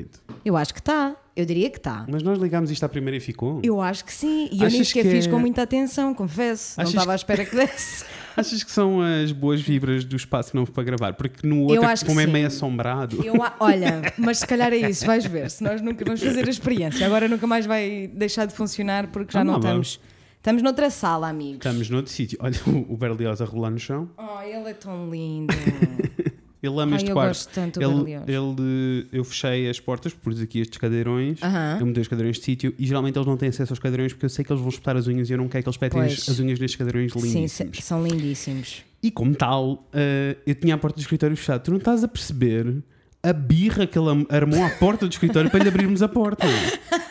acredito. Eu acho que está. Eu diria que está. Mas nós ligámos isto à primeira e ficou? Eu acho que sim. E eu nem Achas sequer que fiz é- com muita atenção, confesso. Não Achas estava à espera que desse. Achas que são as boas vibras do espaço novo para gravar? Porque no outro, que como é meio assombrado. Eu, a- olha, mas se calhar é isso, vais ver. Se nós nunca vamos fazer a experiência. Agora nunca mais vai deixar de funcionar porque já Ah, não não, estamos. Estamos noutra sala, amigos. Estamos noutro sítio. Olha o Berlioz a rolar no chão. Oh, ele é tão lindo. Ele ama Ai, este eu quarto. gosto tanto ele, ele, eu fechei as portas, pus aqui estes cadeirões, eu mudei os cadeirões de sítio e geralmente eles não têm acesso aos cadeirões porque eu sei que eles vão espetar as unhas e eu não quero que eles espetem as, as unhas nestes cadeirões Sim, lindíssimos. se- são lindíssimos. E como tal, eh, eu tinha a porta do escritório fechada. Tu não estás a perceber a birra que ele armou à porta do escritório para lhe abrirmos a porta.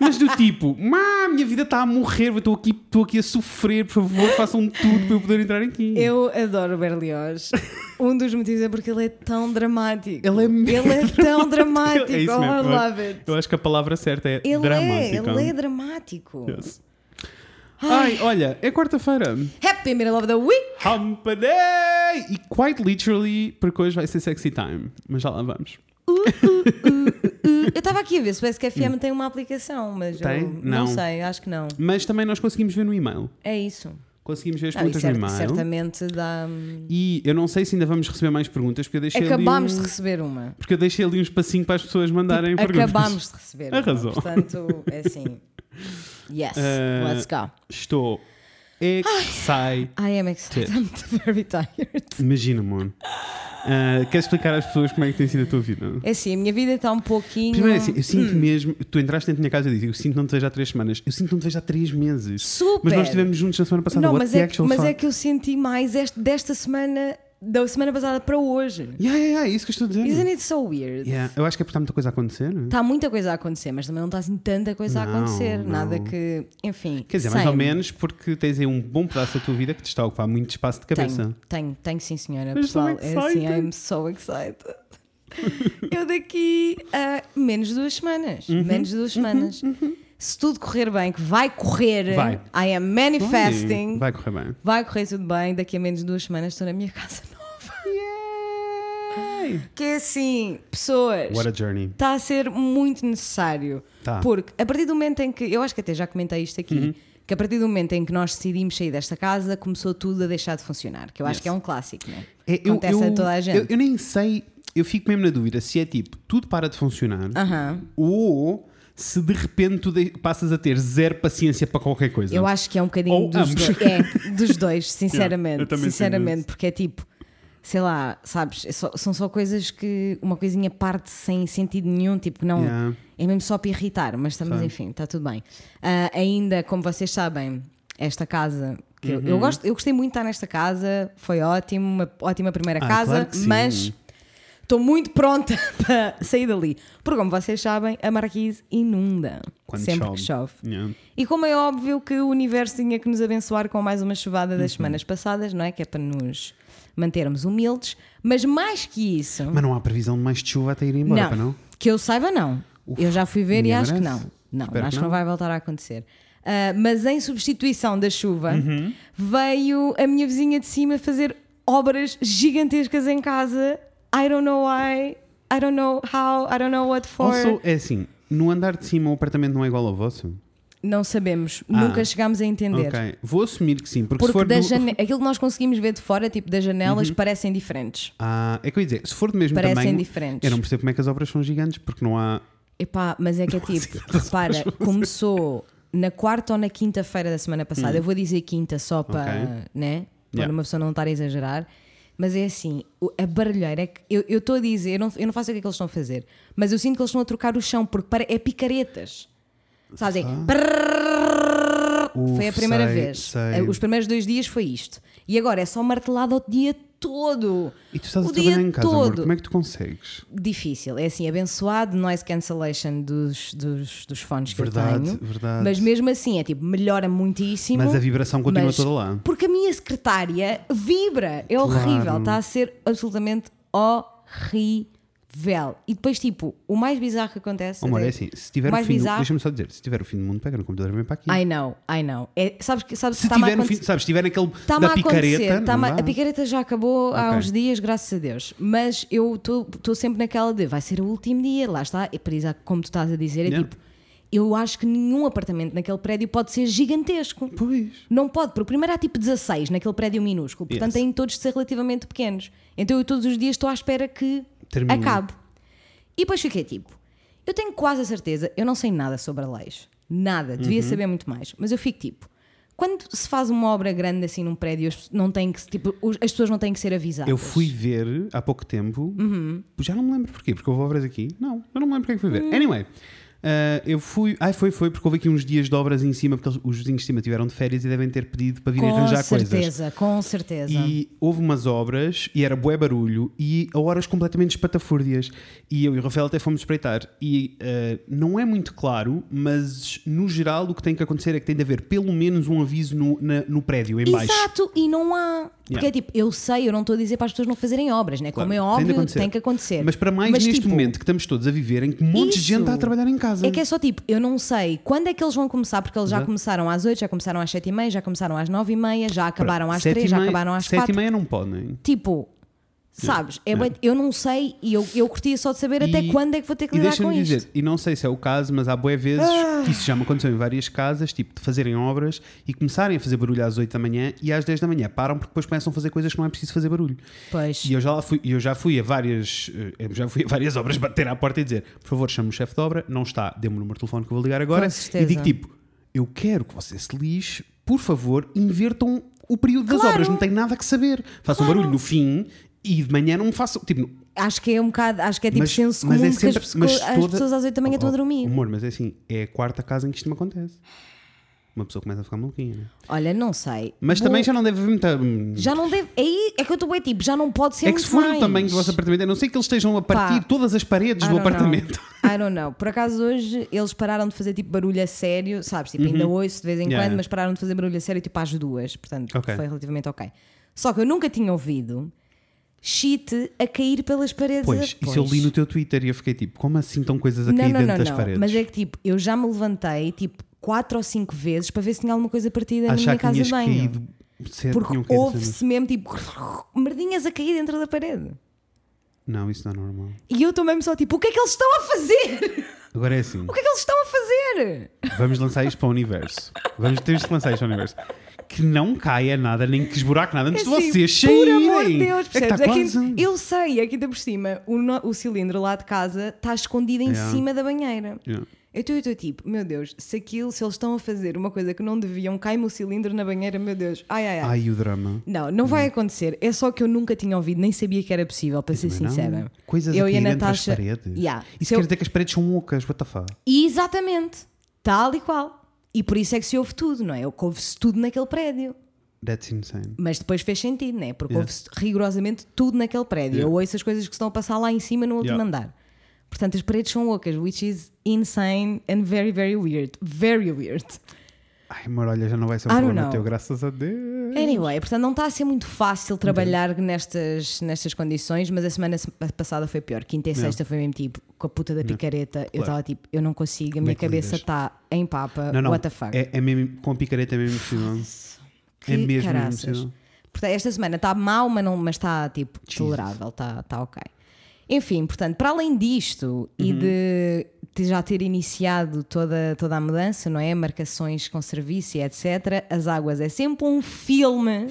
Mas do tipo, má, minha vida está a morrer, estou aqui, estou aqui a sofrer, por favor, façam tudo para eu poder entrar aqui. Eu adoro o Berlioz. Um dos motivos é porque ele é tão dramático. Ele é mesmo Ele é tão dramático. É isso oh, mesmo. I love it. Eu acho que a palavra certa é Ele dramático. é, ele é dramático. Yes. Ai, olha, é quarta-feira. Happy middle of the week! Hump Day! E quite literally, porque hoje vai ser sexy time. Mas já lá vamos. Eu estava aqui a ver se o SKFM tem uma aplicação, mas Hum. Tem? eu não. Não. sei, acho que não. Mas também nós conseguimos ver no e-mail. É isso. Conseguimos ver as Não, e perguntas cer- no e-mail. certamente dá. E eu não sei se ainda vamos receber mais perguntas, porque eu deixei Acabámos ali de um... receber uma. Porque eu deixei ali um espacinho para as pessoas mandarem perguntas. Acabámos de receber. Arrasou. Uma. Portanto, é assim. Yes, Eh, let's go. Estou excited. I am excited. I'm very tired. Imagina, amor. Ah, queres explicar às pessoas como é que tem sido a tua vida? É assim, a minha vida está um pouquinho. Primeiro, é assim, eu sinto mesmo. Tu entraste dentro da minha casa e disse: Eu sinto não te vejo há três semanas. Eu sinto não te vejo há três meses. Super! Mas nós estivemos juntos na semana passada. Não, What mas, é, que- mas é que eu senti mais este- desta semana, da semana passada para hoje. Yeah, yeah, yeah, é isso que eu estou a dizer. Isn't it so weird? Yeah, Eu acho que é porque está muita coisa a acontecer. Está muita coisa a acontecer, mas também não está assim tanta coisa a Não, acontecer. não. Nada que. Enfim. Quer dizer, mais ou menos porque tens aí um bom pedaço da tua vida que te está a ocupar muito espaço de cabeça. Tenho, tenho, tenho sim, senhora. So Pessoal, é assim. I'm so excited. eu daqui a menos de duas semanas. Uhum, Menos de duas semanas. Se tudo correr bem, que vai correr, Vai. I am manifesting. Vai correr bem. Vai correr tudo bem, daqui a menos de duas semanas estou na minha casa nova. Que é assim, pessoas, What a journey. está a ser muito necessário. Tá. Porque a partir do momento em que, eu acho que até já comentei isto aqui, Uhum. que a partir do momento em que nós decidimos sair desta casa, começou tudo a deixar de funcionar. Que eu acho Yes. que é um clássico, né? É, eu, Acontece a eu- toda a gente. Eu, eu nem sei, eu fico mesmo na dúvida se é tipo, tudo para de funcionar ou se de repente tu passas a ter zero paciência para qualquer coisa. Eu acho que é um bocadinho Ou dos ambos. dois. É, dos dois, sinceramente. eu sinto sinceramente, porque é tipo, sei lá, sabes, é só- são só coisas que uma coisinha parte sem sentido nenhum, tipo, não. Yeah. É mesmo só para irritar, mas estamos, Sei. enfim, está tudo bem. Ah, ainda, como vocês sabem, esta casa. Que eu, eu, Uhum. gosto, eu gostei muito de estar nesta casa, foi ótimo, uma ótima primeira Ah, casa, claro sim. mas estou muito pronta para sair dali. Porque, como vocês sabem, a marquise inunda Quando sempre chove. que chove. Yeah. E como é óbvio que o universo tinha que nos abençoar com mais uma chuvada Uhum. das semanas passadas, não é? Que é para nos mantermos humildes, mas mais que isso, Mas não há previsão de mais de chuva até ir embora, não, para não? que eu saiba, não. eu já fui ver e acho que não. Não, Espero acho que não não. vai voltar a acontecer. Ah, mas em substituição da chuva, Uhum. veio a minha vizinha de cima fazer obras gigantescas em casa. I don't know why, I don't know how, I don't know what for. Also, é assim, no andar de cima o apartamento não é igual ao vosso? Não sabemos, Ah, nunca chegámos a entender. Ok, vou assumir que sim, porque, se Porque for da do... jane- aquilo que nós conseguimos ver de fora, tipo das janelas, parecem diferentes. Ah, é que eu ia dizer, se for do mesmo Parecem tamanho, diferentes. eu não percebo como é que as obras são gigantes, porque não há... Epá, mas é que é tipo, repara, começou na quarta ou na quinta-feira da semana passada. Eu vou dizer quinta só para, Hum. Ok. né? Para Yeah. uma pessoa não estar a exagerar. Mas é assim, a barulheira é que eu eu estou a dizer, eu não, eu não faço o que é que eles estão a fazer, mas eu sinto que eles estão a trocar o chão porque para, é picaretas. Sabes? Uf, foi a primeira sei, vez. sei. Os primeiros dois dias foi isto. E agora é só martelado o dia todo. E tu estás o a trabalhar em casa, amor, todo. como é que tu consegues? Difícil. É assim, abençoado noise cancellation dos, dos, dos fones que eu Verdade, tenho. verdade. Mas mesmo assim, é tipo, melhora muitíssimo. Mas a vibração continua mas- toda lá. Porque a minha secretária vibra. É Claro. horrível. Está a ser absolutamente horrível. Vel. E depois, tipo, o mais bizarro que acontece. Oh, amor, é assim, se tiver o mais fim do, bizarro- deixa-me só dizer, se tiver o fim do mundo, pega no computador e vem para aqui. I know, I know. É, sabes que sabes, se a tiver fim, sabes, se tiver naquele Está-me da picareta, não a, a picareta já acabou há Ok. uns dias, graças a Deus. Mas eu estou sempre naquela de vai ser o último dia, lá está. E por isso, como tu estás a dizer, é Yeah. tipo, eu acho que nenhum apartamento naquele prédio pode ser gigantesco. Pois. Não pode, porque primeiro há tipo 16 naquele prédio minúsculo, portanto Yes. têm todos de ser relativamente pequenos. Então eu todos os dias estou à espera que Termine. acabe. E depois fiquei tipo, eu tenho quase a certeza, eu não sei nada sobre leis, nada, devia Uhum. saber muito mais, mas eu fico tipo, quando se faz uma obra grande assim num prédio, não tem que, tipo, as pessoas não têm que ser avisadas. Eu fui ver há pouco tempo, Uhum. já não me lembro porquê, porque houve obras aqui. Não, eu não me lembro porque é que fui ver. Hum. Anyway, ah, eu fui. Ai, foi, foi, porque houve aqui uns dias de obras em cima, porque os vizinhos de cima tiveram de férias e devem ter pedido para virem com arranjar certeza, coisas. com certeza. E houve umas obras e era bué barulho e a horas completamente espatafúrdias. E eu e o Rafael até fomos espreitar. E ah, não é muito claro, mas no geral o que tem que acontecer é que tem de haver pelo menos um aviso no, na- no prédio, em baixo. Exato, e não há. Porque Yeah. é tipo, eu sei, eu não estou a dizer para as pessoas não fazerem obras, né? Como Claro, é tem de óbvio, acontecer. tem que acontecer. Mas para mais Mas, neste tipo, momento que estamos todos a viver, em que um monte de Isso. gente está a trabalhar em casa. É que é só tipo, eu não sei quando é que eles vão começar, porque eles já Exato. começaram às 8, já começaram às 7 e meia, já começaram às 9 e meia, já acabaram às Sete 3, e já acabaram às Sete 4. e meia não podem. Tipo, sabes? É Yeah. eu não sei e eu, eu curtia só de saber até E- quando é que vou ter que lidar com isto. dizer, e não sei se é o caso, mas há boé vezes Ah. que isso já me aconteceu em várias casas, tipo de fazerem obras e começarem a fazer barulho às 8 da manhã e às 10 da manhã param porque depois começam a fazer coisas que não é preciso fazer barulho. Pois. E eu já, fui, eu já fui a várias eh, eu já fui a várias obras bater à porta e dizer, por favor, chame o chefe de obra, não está, dê-me o número de telefone que eu vou ligar agora e digo tipo, eu quero que você se lixe, por favor, invertam o período das Claro. obras, não tem nada que saber. Façam Claro. barulho no fim e de manhã não me façam, tipo, Acho que é um bocado, acho que é tipo Mas- senso mas comum é de que as, sempre- pessoas- mas as toda- pessoas às 8 da manhã estão a Oh, dormir. Amor, mas é assim, é a quarta casa em que isto me acontece. Uma pessoa começa a ficar maluquinha. né? Olha, não sei. Mas Vou- também já não deve haver muita. já não deve. É, aí- é que eu estou bem tipo, já não pode ser É que se for mais. do tamanho do vosso apartamento, a não sei que eles estejam a partir Pá. todas as paredes do don't know. apartamento. I don't know. Por acaso hoje eles pararam de fazer tipo barulho a sério, sabes? Tipo, ainda ouço de vez em Uhum. Yeah, quando, mas pararam de fazer barulho a sério tipo às duas. Portanto, Ok. foi relativamente ok. Só que eu nunca tinha ouvido shit a cair pelas paredes. Pois, a- isso eu li no teu Twitter e eu fiquei tipo, como assim estão coisas a Não, cair não, dentro não, das não. paredes? Mas é que tipo, eu já me levantei tipo quatro ou cinco vezes para ver se tinha alguma coisa partida na minha que casa de banho. caído. Cedo, Porque houve-se mesmo tipo merdinhas a cair dentro da parede. Não, isso não é normal. E eu estou mesmo só tipo, o que é que eles estão a fazer? Agora é assim, O que é que eles estão a fazer? vamos lançar isto para o universo. Vamos ter de lançar isto para o universo. Que não caia nada, nem que esburaque nada antes É assim, de vocês Por saírem. amor de Deus, é percebes? está É que quase... eu sei, aqui ainda por cima, o, no- o cilindro lá de casa está escondido em Yeah. cima da banheira. Yeah. Eu estou eu estou tipo, meu Deus, se aquilo, se eles estão a fazer uma coisa que não deviam, cai-me o cilindro na banheira, meu Deus, ai ai ai. Ai, o drama. Não, não vai acontecer. É só que eu nunca tinha ouvido, nem sabia que era possível, para ser Também não. sincera. Coisas eu a e a Natasha. as paredes. Yeah. Isso Se eu- quer dizer que as paredes são ocas, what the fuck? Exatamente, tal e qual. E por isso é que se ouve tudo, não é? O que ouve-se tudo naquele prédio. That's insane. Mas depois fez sentido, né? Porque Yeah. houve rigorosamente tudo naquele prédio. Yeah. Eu ouço as coisas que estão a passar lá em cima no último Yeah. andar. Portanto, as paredes são ocas, which is insane and very, very weird. Very weird. Ai, amor, olha, já não vai ser um problema know. teu, graças a Deus. Anyway, portanto, não está a ser muito fácil trabalhar nestas, nestas condições, mas a semana se- passada foi pior. Quinta e Yeah. sexta foi mesmo tipo, com a puta da picareta. Eu estava tipo, eu não consigo, a minha cabeça está em papa. Não, não. What the fuck? É, é mesmo, com a picareta é mesmo. Que é mesmo, impossível. Portanto, esta semana está mal, mas não- mas está tipo Jesus. tolerável, está tá ok. Enfim, portanto, para além disto e Uhum. de, de já ter iniciado toda, toda a mudança, não é? Marcações com serviço e etc., as águas é sempre um filme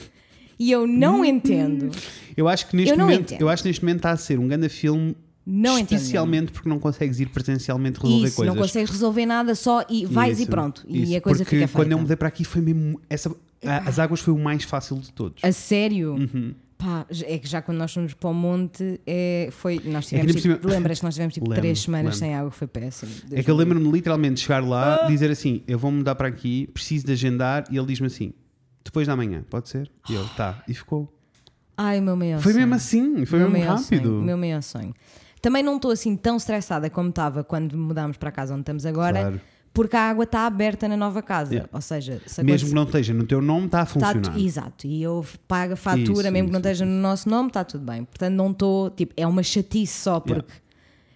e eu não entendo. Eu acho que neste Eu momento, entendo. eu acho neste momento está a ser um grande filme, Não entendo. especialmente porque não consegues ir presencialmente resolver Isso, coisas. não consegues resolver nada só e vais e Isso, pronto. E isso. a coisa porque fica quando feita. eu mudei para aqui foi mesmo essa, a- as águas foi o mais fácil de todos. A sério? Uhum. Pá, é que já quando nós fomos para o monte, é, foi, nós É que tivemos, ainda por tipo, lembras que nós tivemos tipo Lembro, três semanas lembro. sem água, foi péssimo. É que eu lembro-me literalmente de chegar Ah! lá, dizer assim: eu vou mudar para aqui, preciso de agendar, e ele diz-me assim: depois da manhã, pode ser? E eu, tá, e ficou. Ai, meu maior Foi sonho. mesmo assim, foi Meu mesmo rápido. sonho, o meu maior sonho. Também não estou assim tão estressada como estava quando mudámos para a casa onde estamos agora, Claro. Porque a água está aberta na nova casa. Yeah. Ou seja, se Mesmo que não esteja no teu nome, está a Tá funcionar. tu- exato, e eu pago a fatura, Isso, mesmo que não isso, esteja no nosso nome, está tudo bem. Portanto, não estou, tipo, é uma chatice só porque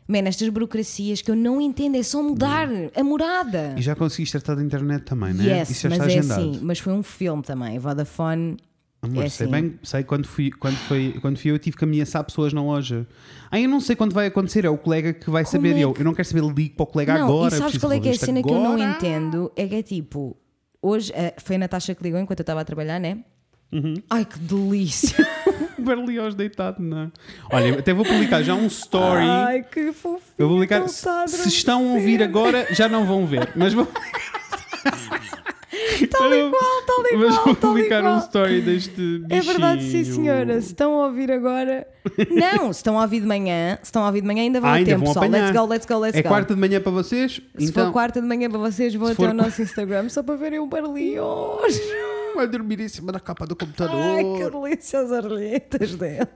Man, estas burocracias que eu não entendo, é só mudar a morada. E já conseguiste tratar da internet também, né? Yes, Isso já mas está é agendado. assim, mas foi um filme também. Vodafone. Amor, é sei assim. bem, sei quando fui, quando foi, quando fui eu tive que ameaçar pessoas na loja. Ah, eu não sei quando vai acontecer, é o colega que vai saber. é E eu, que- eu não quero saber, ligo para o colega não, agora. e sabes qual é que é a cena isto que eu não agora. entendo? É que é tipo, hoje eh, foi a Natasha que ligou enquanto eu estava a trabalhar, né? Uhum. Ai que delícia! Berlioz deitado, não. Olha, eu até vou publicar já um story. Ai que fofinho! eu vou publicar. Se, se estão a ouvir agora, já não vão ver. Mas vou, Tal e qual, tal e mas vou publicar um story deste bichinho. É verdade, sim, senhora. Se estão a ouvir agora. Não, se estão a ouvir de manhã, se estão a ouvir de manhã, ainda vão Ah, ainda tempo, pessoal. Let's go, let's go, let's É go. quarta de manhã para vocês? Se então for quarta de manhã para vocês, vão até for ao nosso Instagram só para verem o Berlioz. vai dormir em cima da capa do computador. Ai, que delícia as orelhetas dele.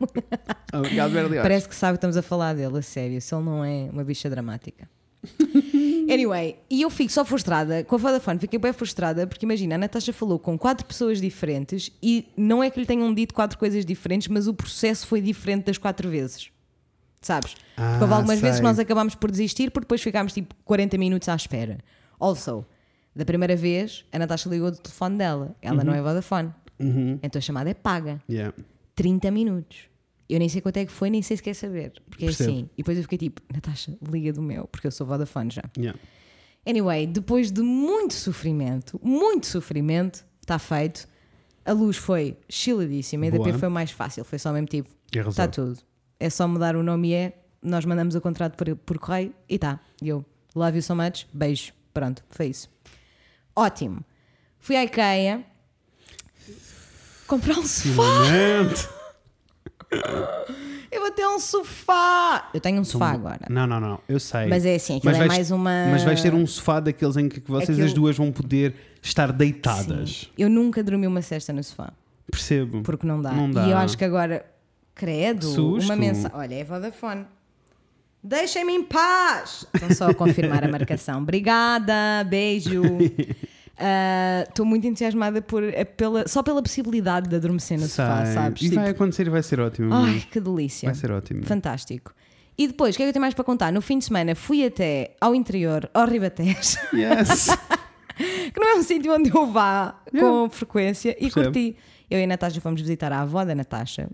Obrigado, Berlioz. Parece que sabe que estamos a falar dele, a sério. Se ele não é uma bicha dramática. Anyway, e eu fico só frustrada com a Vodafone, fiquei bem frustrada porque imagina, a Natasha falou com quatro pessoas diferentes e não é que lhe tenham dito quatro coisas diferentes, mas o processo foi diferente das quatro vezes. Sabes? Porque houve Ah, algumas vezes que sei. nós acabámos por desistir porque depois ficámos tipo 40 minutos à espera. Also, da primeira vez, a Natasha ligou do telefone dela, ela não é Vodafone, Uhum. então a chamada é paga. Yeah. 30 minutos. Eu nem sei quanto é que foi, nem sei se quer saber. Porque é Percebo. assim. E depois eu fiquei tipo, Natasha, liga do meu, porque eu sou Vodafone já. Yeah. Anyway, depois de muito sofrimento, muito sofrimento, está feito. A luz foi chiladíssima e Boa. depois foi mais fácil. Foi só mesmo tipo, está tudo. É só mudar o nome e é. Nós mandamos o contrato por, por correio e está. E eu, love you so much, beijo. Pronto, foi isso. Ótimo. Fui à IKEA comprar um sofá. Finalmente. Eu vou ter um sofá. Eu tenho um sofá agora. Não, não, não. Eu sei. Mas é assim, aquilo Mas é vais- mais uma. Mas vais ter um sofá daqueles em que que vocês Aquilo- as duas vão poder estar deitadas. Sim. Eu nunca dormi uma cesta no sofá. Percebo. Porque não dá. Não dá. E eu acho que agora, credo, Susto. uma mensagem. Olha, é Vodafone. Deixem-me em paz! Estão só a confirmar a marcação. Obrigada, beijo. Ah, Estou muito entusiasmada por, eh, pela, só pela possibilidade de adormecer no sofá, Sei. sabes? E Tipo, vai acontecer e vai ser ótimo. ai, que delícia. vai ser ótimo. Fantástico. E depois, o que é que eu tenho mais para contar? No fim de semana fui até ao interior, ao Ribatejo, Yes. que não é um sítio onde eu vá com frequência, e Percebo. curti. Eu e a Natasha fomos visitar a avó da Natasha,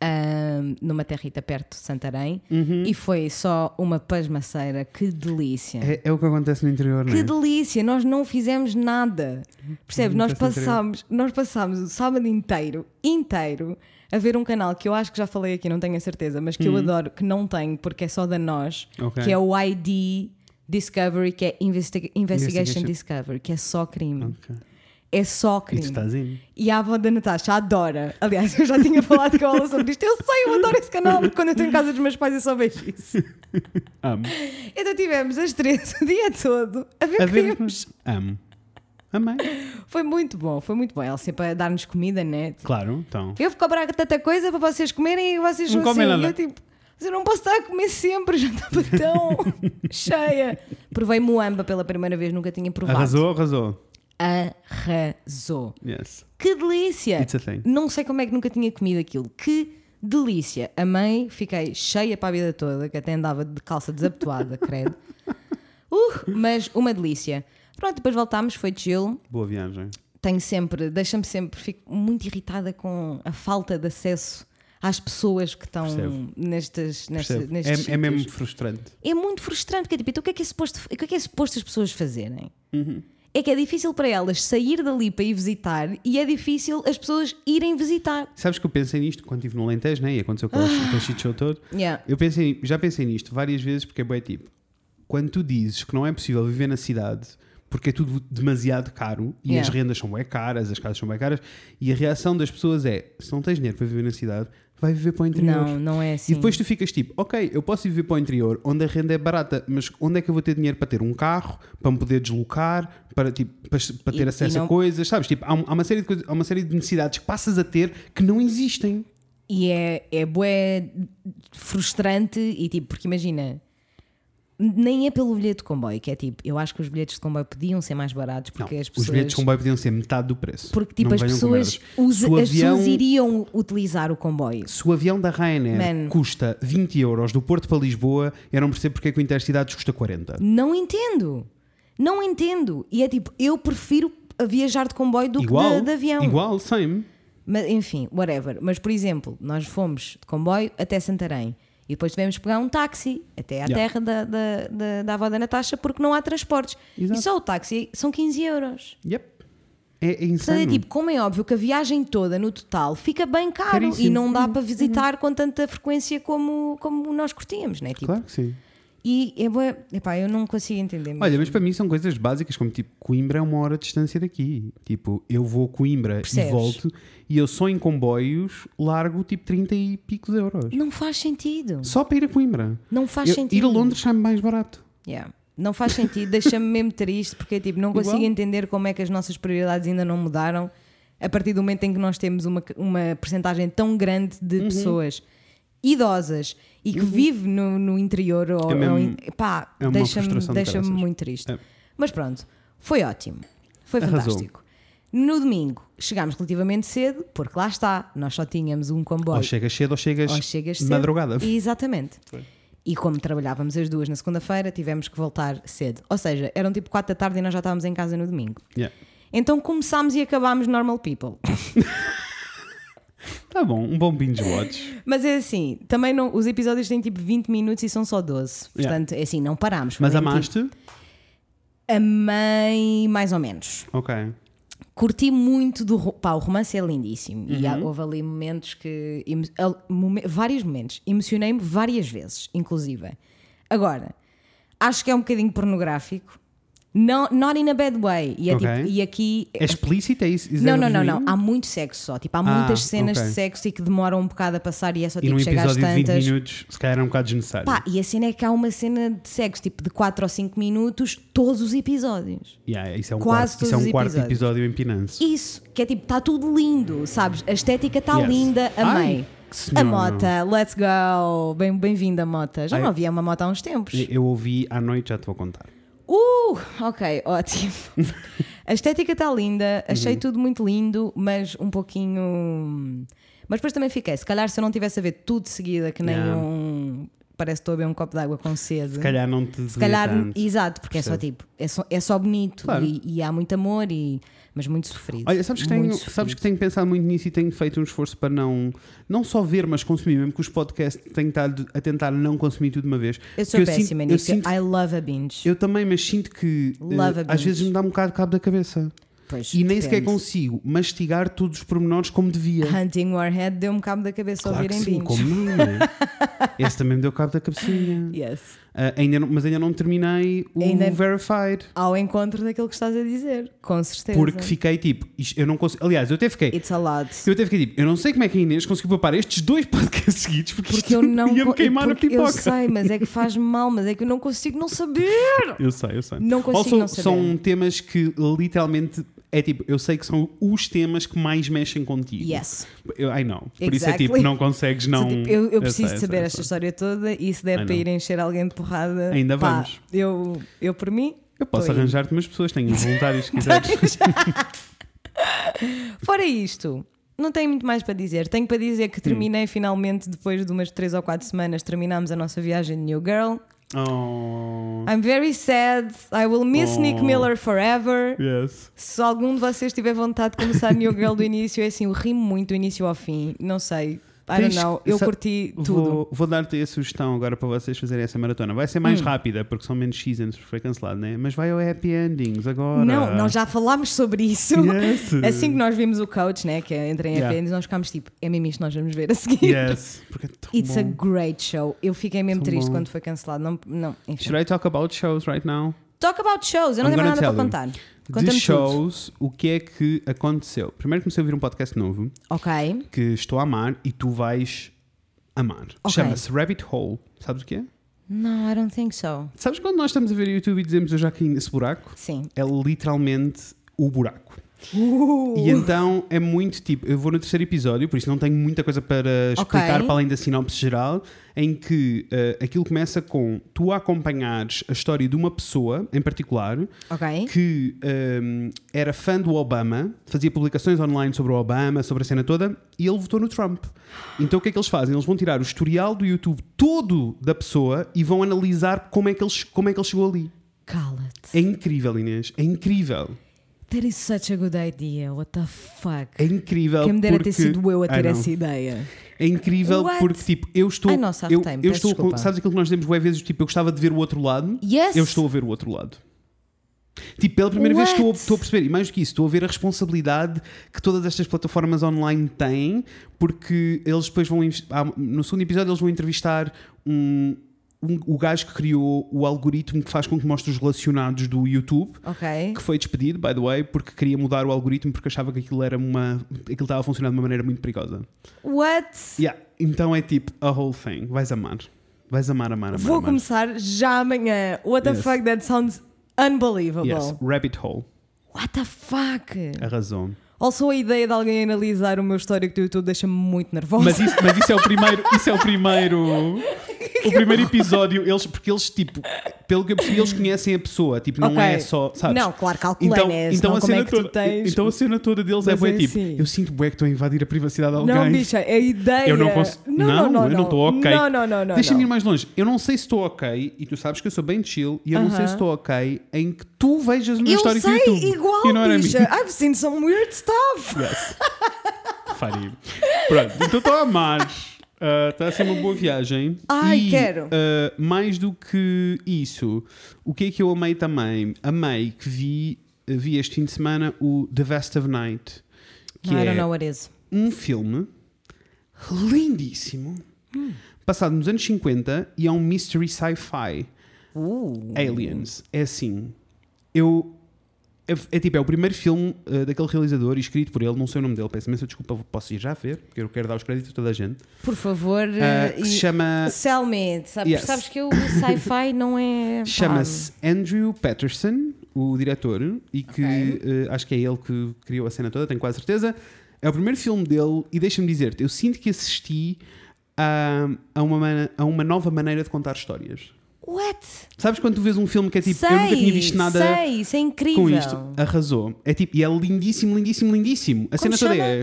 ahm, numa territa perto de Santarém, Uhum. e foi só uma pasmaceira. Que delícia! é, é o que acontece no interior, não Que é? delícia, nós não fizemos nada. Percebe? Nós passámos, nós passámos o sábado inteiro, inteiro, a ver um canal que eu acho que já falei aqui, não tenho a certeza, mas que eu adoro, que não tenho porque é só da nós, Hum. Ok. que é o ID Discovery, que é Investi- Investigation Investigation. Discovery, que é só crime. Ok. É só E tu crime. estás indo. E a avó da Natasha adora. Aliás, eu já tinha falado com ela sobre isto. Eu sei, eu adoro esse canal, porque quando eu estou em casa dos meus pais eu só vejo isso. Amo. Então tivemos as três o dia todo a ver A ver crimes. Amo. Amei. Foi muito bom, foi muito bom. Ela sempre a dar-nos comida, né? Claro, então. Eu vou cobrar tanta coisa para vocês comerem e vocês Não assim. comem E nada. eu tipo, mas eu não posso estar a comer sempre, já estava tão cheia. Provei muamba pela primeira vez, nunca tinha provado. Arrasou, arrasou. Arrasou. Yes. Que delícia! It's a thing. Não sei como é que nunca tinha comido aquilo. Que delícia! Amei, fiquei cheia para a vida toda, que até andava de calça desabotoada, credo. Uh, mas uma delícia. Pronto, depois voltámos, foi chill. Boa viagem. tenho sempre, deixa-me sempre, fico muito irritada com a falta de acesso às pessoas que estão Percebo. nestes, nestes, É, é mesmo frustrante. É muito frustrante, porque é tipo, então o que é que é suposto, o que é que é suposto as pessoas fazerem? Uhum. É que é difícil para elas sair dali para ir visitar e é difícil as pessoas irem visitar. Sabes que eu pensei nisto quando estive no Alentejo, né? E aconteceu com aquele aquele shit show todo. Yeah. Eu pensei, já pensei nisto várias vezes porque é bem tipo, quando tu dizes que não é possível viver na cidade porque é tudo demasiado caro e Yeah. as rendas são bem caras, as casas são bem caras, e a reação das pessoas é: se não tens dinheiro para viver na cidade, vai viver para o interior. Não, não é assim. E depois tu ficas tipo, ok, eu posso viver para o interior onde a renda é barata, mas onde é que eu vou ter dinheiro para ter um carro, para me poder deslocar, para, tipo, para, para ter E- acesso e a não- coisas, sabes? Tipo, há, há uma série de coisas, há uma série de necessidades que passas a ter que não existem. E é, é bué frustrante e tipo, porque imagina, Nem é pelo bilhete de comboio, que é tipo, eu acho que os bilhetes de comboio podiam ser mais baratos porque Não, as pessoas. Os bilhetes de comboio podiam ser metade do preço. Porque tipo, as pessoas, merdas. usa- Se o as avião- pessoas iriam utilizar o comboio. Se o avião da Ryanair Man. custa 20 euros do Porto para Lisboa, eu não percebo porque é que o Intercidades custa 40. Não entendo. Não entendo. E é tipo, eu prefiro viajar de comboio do igual, que de, de avião. igual, same. Mas, enfim, whatever. Mas, por exemplo, nós fomos de comboio até Santarém e depois tivemos que pegar um táxi até à Yeah. terra da, da, da, da avó da Natasha porque não há transportes. Exato. E só o táxi são 15 euros. Yep. É, é Portanto, insano. é tipo, como é óbvio que a viagem toda no total fica bem caro Caríssimo. e não dá para visitar com tanta frequência como, como nós curtíamos, né? Tipo, Claro que sim. E é bué- epá, eu não consigo entender. Olha, mas para mim são coisas básicas, como tipo, Coimbra é uma hora de distância daqui. Tipo, eu vou a Coimbra Percebes? e volto e eu só em comboios largo tipo 30 e picos euros. Não faz sentido. Só para ir a Coimbra. Não faz Eu- sentido. ir a Londres sai-me mais barato. Yeah. Não faz sentido, deixa-me mesmo triste, porque tipo, não consigo Igual. entender como é que as nossas prioridades ainda não mudaram a partir do momento em que nós temos uma, uma percentagem tão grande de Uhum. pessoas idosas e que vive no, no interior ou, É mesmo- ou pá, é deixa-me deixa muito triste. É. Mas pronto, foi ótimo, foi fantástico. No domingo chegámos relativamente cedo, porque lá está, nós só tínhamos um comboio. Ou chegas cedo ou chegas, Ou chegas cedo. madrugada. Exatamente. E como trabalhávamos as duas na segunda-feira, tivemos que voltar cedo. Ou seja, eram tipo 4 da tarde e nós já estávamos em casa no domingo. Yeah. Então começámos e acabámos normal people. Tá bom, um bom binge watch. Mas é assim, também não, os episódios têm tipo 20 minutos e são só 12. Yeah. Portanto, é assim, não parámos. Mas amaste? tipo, Amei mais ou menos. Ok. Curti muito do. Pá, o romance é lindíssimo. E Uhum. há- houve ali momentos que. momen- vários momentos. Emocionei-me várias vezes, inclusive. Agora, acho que é um bocadinho pornográfico. Não, not in a bad way. E, é Ok. tipo- e aqui. É explícito? É isso? Is Não, that não, não, não. mean? Há muito sexo só. Tipo, há Ah, muitas cenas ok. de sexo e que demoram um bocado a passar e é só tipo chegar às episódio de 20 tantas. minutos, se calhar é um bocado desnecessário. Pá, e a cena é que há uma cena de sexo, tipo de 4 ou 5 minutos, todos os episódios. Yeah, isso é um Quase quarto, isso é um quarto episódios. episódio em Pinance. Isso, que é tipo, está tudo lindo, sabes? A estética está Yes. linda, amei. Ai, que a. Mota, let's go. Bem- Bem-vinda, Mota. Já Ai. não havia uma moto há uns tempos. Eu ouvi à noite, já te vou contar. Uh, ok, ótimo. a estética está linda, achei Uhum. tudo muito lindo, mas um pouquinho. Mas depois também fiquei, se calhar se eu não tivesse a ver tudo de seguida, que nem Yeah. um. Parece que estou a beber um copo de água com sede. Se calhar não te Se calhar, tanto. exato, porque é só tipo, é só, é só bonito Claro. e, e há muito amor, e, mas muito sofrido. Olha, sabes que, tenho, Muito sabes sofrido. que tenho pensado muito nisso e tenho feito um esforço para não, não só ver, mas consumir, mesmo que os podcasts tenho estado a tentar não consumir tudo de uma vez. Eu sou péssima nisso. I love a binge. eu também, mas sinto que a às vezes me dá um bocado de cabo da cabeça. Pois, E nem sequer depende. consigo mastigar todos os pormenores como devia. Hunting Warhead deu-me cabo da cabeça Claro que ouvir em sim, binge. como não, né? Esse também me deu cabo da cabecinha. Yes. Ah, ainda não- mas ainda não terminei o Ainda- Verified. Ao encontro daquilo que estás a dizer, com certeza. Porque fiquei tipo, eu não consigo. Aliás, eu até fiquei. It's a lot. Eu até fiquei tipo, eu não sei como é que a Inês conseguiu papar estes dois podcasts seguidos porque, Porque eu não. co- queimar porque pipoca. Eu sei, mas é que faz mal, mas é que eu não consigo não saber. Eu sei, eu sei. Não consigo não saber. São temas que literalmente é tipo, eu sei que são os temas que mais mexem contigo. Yes. Eu, I know. Por isso é Exactly. tipo, não consegues não. So, tipo, eu, eu preciso de saber sei, esta sei. história toda e se der I para ir encher alguém de porrada. Ainda pá, vamos. Eu, eu por mim. Eu posso arranjar-te umas pessoas, tenho voluntários se quiseres. Fora isto, não tenho muito mais para dizer. Tenho para dizer que terminei finalmente, depois de umas 3 ou 4 semanas, terminámos a nossa viagem de New Girl. Oh, I'm very sad. I will miss Oh. Nick Miller forever. yes. Se algum de vocês tiver vontade de começar New Girl do início, é assim, eu rimo muito do início ao fim. Não sei. I don't know. Eu curti tudo. Vou, dar-te a sugestão agora para vocês fazerem essa maratona. Vai ser mais Hum. rápida, porque são menos seasons, porque foi cancelado, né? Mas vai ao Happy Endings agora. Não, nós já falámos sobre isso. Yes. Assim que nós vimos o coach, né, que entra em Yeah. apenas, nós ficámos tipo, é mesmo isto que nós vamos ver a seguir. Yes. Porque é tão It's a bom. great show. Eu fiquei mesmo Tão triste bom. quando foi cancelado. Não, não, enfim. Should I talk about shows right now? Talk about shows. Eu não I'm tenho mais nada para contar. De Conta-me tudo. shows, o que é que aconteceu? Primeiro comecei a ouvir um podcast novo Ok. que estou a amar e tu vais amar. Ok. Chama-se Rabbit Hole. Sabes o que é? No, I don't think so. Sabes quando nós estamos a ver YouTube e dizemos eu já caí nesse buraco? Sim. É literalmente o buraco. Uh. E então é muito tipo, eu vou no terceiro episódio, por isso não tenho muita coisa para explicar Ok. para além da sinopse geral, em que eh, aquilo começa com tu a acompanhares a história de uma pessoa em particular Ok. que ehm, era fã do Obama, fazia publicações online sobre o Obama, sobre a cena toda, e ele votou no Trump. Então o que é que eles fazem? Eles vão tirar o historial do YouTube todo da pessoa e vão analisar como é que ele, como é que ele chegou ali. Cala-te. É incrível, Inês. É incrível. That is such a good idea. What the fuck? É incrível. Quem me dera porque... ter sido eu a I ter know. essa ideia. É incrível What? porque, tipo, eu estou. Ai, nossa, eu, arretei-me, eu estou com. Sabes aquilo que nós dizemos bué vezes? Tipo, eu gostava de ver o outro lado. Yes! Eu estou a ver o outro lado. Tipo, pela primeira vez estou, What? estou a perceber, e mais do que isso, estou a ver a responsabilidade que todas estas plataformas online têm, porque eles depois vão. No segundo episódio, eles vão entrevistar um, um- o gajo que criou o algoritmo que faz com que mostre os relacionados do YouTube. Ok. Que foi despedido, by the way, porque queria mudar o algoritmo porque achava que aquilo era uma. aquilo estava a funcionar de uma maneira muito perigosa. What? Yeah, então é tipo a whole thing. Vais amar. Vais amar, amar, amar. Vou amar. começar já amanhã. What the Yes. fuck? That sounds unbelievable. Yes, Rabbit Hole. What the fuck? Arrasou. Also, a ideia de alguém analisar o meu histórico do YouTube deixa-me muito nervosa. Mas isso, mas isso é o primeiro. Isso é o primeiro. O primeiro episódio, eles, porque eles, tipo, pelo que eu percebi, eles conhecem a pessoa. Tipo, não Ok. é só. Sabes? Não, claro, calculei, Então, né? então, a como cena é toda, tens- então a cena toda deles é Mas bué é tipo, assim. eu sinto bué que estou a invadir a privacidade de alguém. Não, bicha, a ideia. Eu não consigo. Não, não, não. eu não estou ok. Não, não, não. não Deixa-me ir mais longe. Eu não sei se estou ok, e tu sabes que eu sou bem chill, e eu não sei se estou ok em que tu vejas o meu Eu histórico sei, do YouTube. igual, You know what I mean? bicha. I've seen some weird stuff. Yes. Funny. Pronto, então estou a amar. Uh, Está a ser uma boa viagem. Ai, e, quero. uh, mais do que isso, o que é que eu amei também? Amei que vi, vi este fim de semana o The Vest of Night, que I é don't know what is. um filme lindíssimo, passado nos anos 50 e é um mystery sci-fi. Uh. Aliens. É assim. Eu. É, é tipo, é o primeiro filme uh, daquele realizador e escrito por ele, não sei o nome dele, peço imensa desculpa, posso ir já ver, porque eu quero dar os créditos a toda a gente. Por favor. Uh, que se chama. Sell me. Sabes, Yes. sabes que o sci-fi não é. Chama-se Andrew Patterson, o diretor, e que Ok. uh, acho que é ele que criou a cena toda, tenho quase certeza. É o primeiro filme dele, e deixa-me dizer-te, eu sinto que assisti a, a, uma, a uma nova maneira de contar histórias. What? Sabes quando tu vês um filme que é tipo, sei, eu nunca tinha visto nada. Sei, isso é incrível. com isto. Arrasou. É tipo, e é lindíssimo, lindíssimo, lindíssimo. A Como cena toda é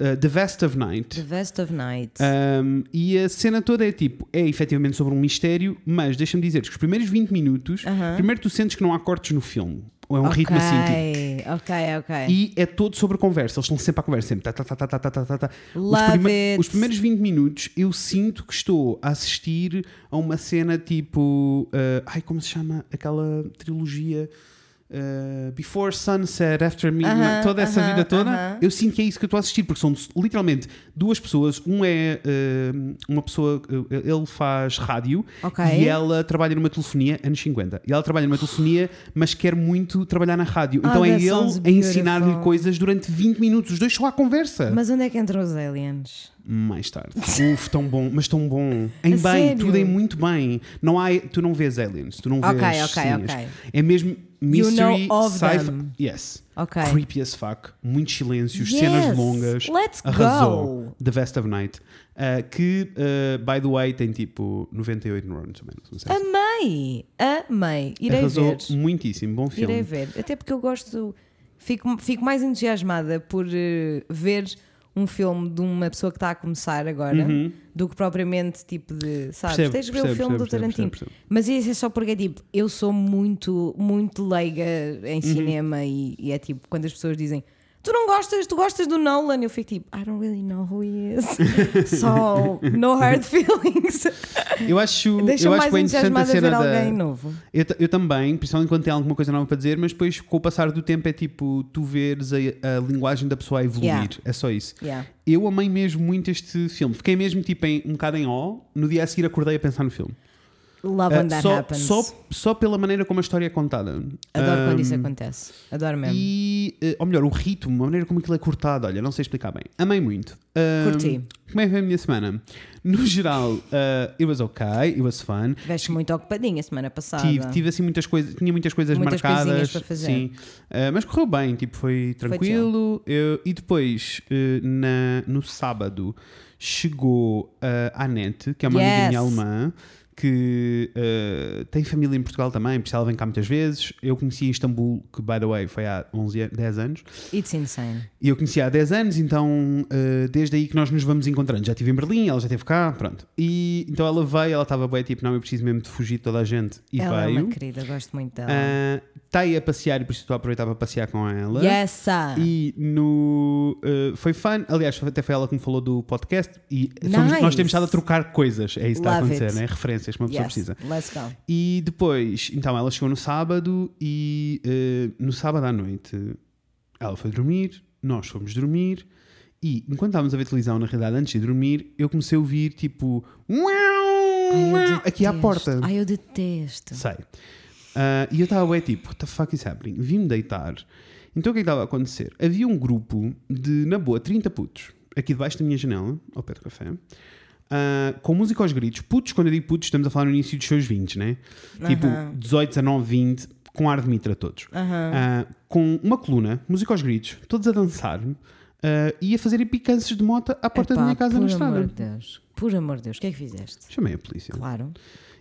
uh, The Vest of Night. The Vest of Night. Um, e a cena toda é tipo, é efetivamente sobre um mistério, mas deixa-me dizer que os primeiros 20 minutos, Aham. primeiro tu sentes que não há cortes no filme. É um ritmo assim. Ok, ok. E é todo sobre conversa, eles estão sempre à conversa, sempre. Tá, tá, tá, tá, tá, tá, tá, tá. Os, Love it. os primeiros 20 minutos eu sinto que estou a assistir a uma cena tipo. uh, ai, como se chama aquela trilogia? Uh, Before Sunset, After Midnight, Aham, toda essa aham, vida toda, aham. eu sinto que é isso que eu estou a assistir, porque são literalmente duas pessoas. Um é uh, uma pessoa, uh, ele faz rádio Ok. e ela trabalha numa telefonia, anos 50. E ela trabalha numa telefonia, mas quer muito trabalhar na rádio. Ah, então é ele a ensinar-lhe coisas durante 20 minutos. Os dois só à conversa. Mas onde é que entram os aliens? Mais tarde. Uf, tão bom, mas tão bom. Em A bem, sério? tudo em muito bem. Não há, tu não vês aliens, tu não vês. ok, cenas. ok. É mesmo mystery, know of sci-fi. Yes. Ok. Creepy as fuck. Muitos silêncios, Yes, cenas longas. let's Arrasou. go. The Vest of Night. Uh, que, uh, by the way, tem tipo 98 no Rotten Tomatoes. Amei! Amei! Irei Arrasou ver. muitíssimo. Bom filme. Irei ver. Até porque eu gosto. Fico, fico mais entusiasmada por eh, ver um filme de uma pessoa que está a começar agora do que propriamente tipo de. Sabes? Uhum. Percebo, Tens de ver o percebo, filme do percebo, Tarantino. percebo, percebo. Mas isso é só porque tipo, eu sou muito, muito leiga em Uhum. cinema e, e é tipo, quando as pessoas dizem. Tu não gostas, tu gostas do Nolan? Eu fico tipo, I don't really know who he is. so, no hard feelings. Eu acho, eu Deixa-me acho mais que é interessante a entusiasmada a ver cena da. alguém novo. Eu, eu também, principalmente quando tem alguma coisa nova para dizer, mas depois com o passar do tempo é tipo tu veres a, a linguagem da pessoa a evoluir. Yeah. É só isso. Yeah. Eu amei mesmo muito este filme. Fiquei mesmo tipo em, um bocado em ó. No dia a seguir acordei a pensar no filme. Love Uh, when that só, happens. só, só pela maneira como a história é contada. Adoro quando Um, isso acontece. Adoro mesmo. E, eh, ou melhor, o ritmo, a maneira como aquilo é cortado, olha, não sei explicar bem. Amei muito. Um, Curti. Como é que foi a minha semana? No geral, uh, it was okay, it was fun. Estiveste muito ocupadinha semana passada. Tive, tive assim muitas coisas, tinha muitas coisas Muitas marcadas. para fazer. Sim, Uh, mas correu bem, tipo, foi tranquilo. Eu- e depois, uh, na, no sábado, chegou uh, a Anete, que é uma amiga Yes. minha alemã. Que uh, tem família em Portugal também, por isso ela vem cá muitas vezes. Eu conheci em Istambul, que by the way foi há 11, a- 10 anos. It's insane. E eu conheci há 10 anos, então uh, desde aí que nós nos vamos encontrando. Já estive em Berlim, ela já esteve cá, pronto. E então ela veio, ela estava bem tipo, não, eu preciso mesmo de fugir de toda a gente. E Ela é veio. uma querida, gosto muito dela. Está aí a passear e por isso estou a aproveitar para passear com ela. yes, sir. E no. uh, foi fun. Aliás, até foi ela que me falou do podcast. E Nice. nós temos estado a trocar coisas. É isso que está a acontecer, it. né? Referências que uma pessoa yes. precisa. Let's go. E depois, então ela chegou no sábado e uh, no sábado à noite ela foi dormir, nós fomos dormir e enquanto estávamos a ver televisão, na realidade, antes de dormir, eu comecei a ouvir tipo. Ai, aqui à porta. Ai, eu detesto. Sei. Ah, e eu estava bem tipo, what the fuck is happening? Vim-me deitar. Então o que é que estava a acontecer? Havia um grupo de, na boa, 30 putos, aqui debaixo da minha janela, ao pé do café, ah, com música aos gritos. Putos, quando eu digo putos, estamos a falar no início dos seus 20, né? Tipo, Aham. 18, 19, 20, com ar de mitra todos. Ah, com uma coluna, música aos gritos, todos a dançar ah, e a fazer impicâncias de moto à porta da Epá, minha casa na por estrada. amor de Deus. Por amor de Deus, o que é que fizeste? Chamei a polícia. Claro.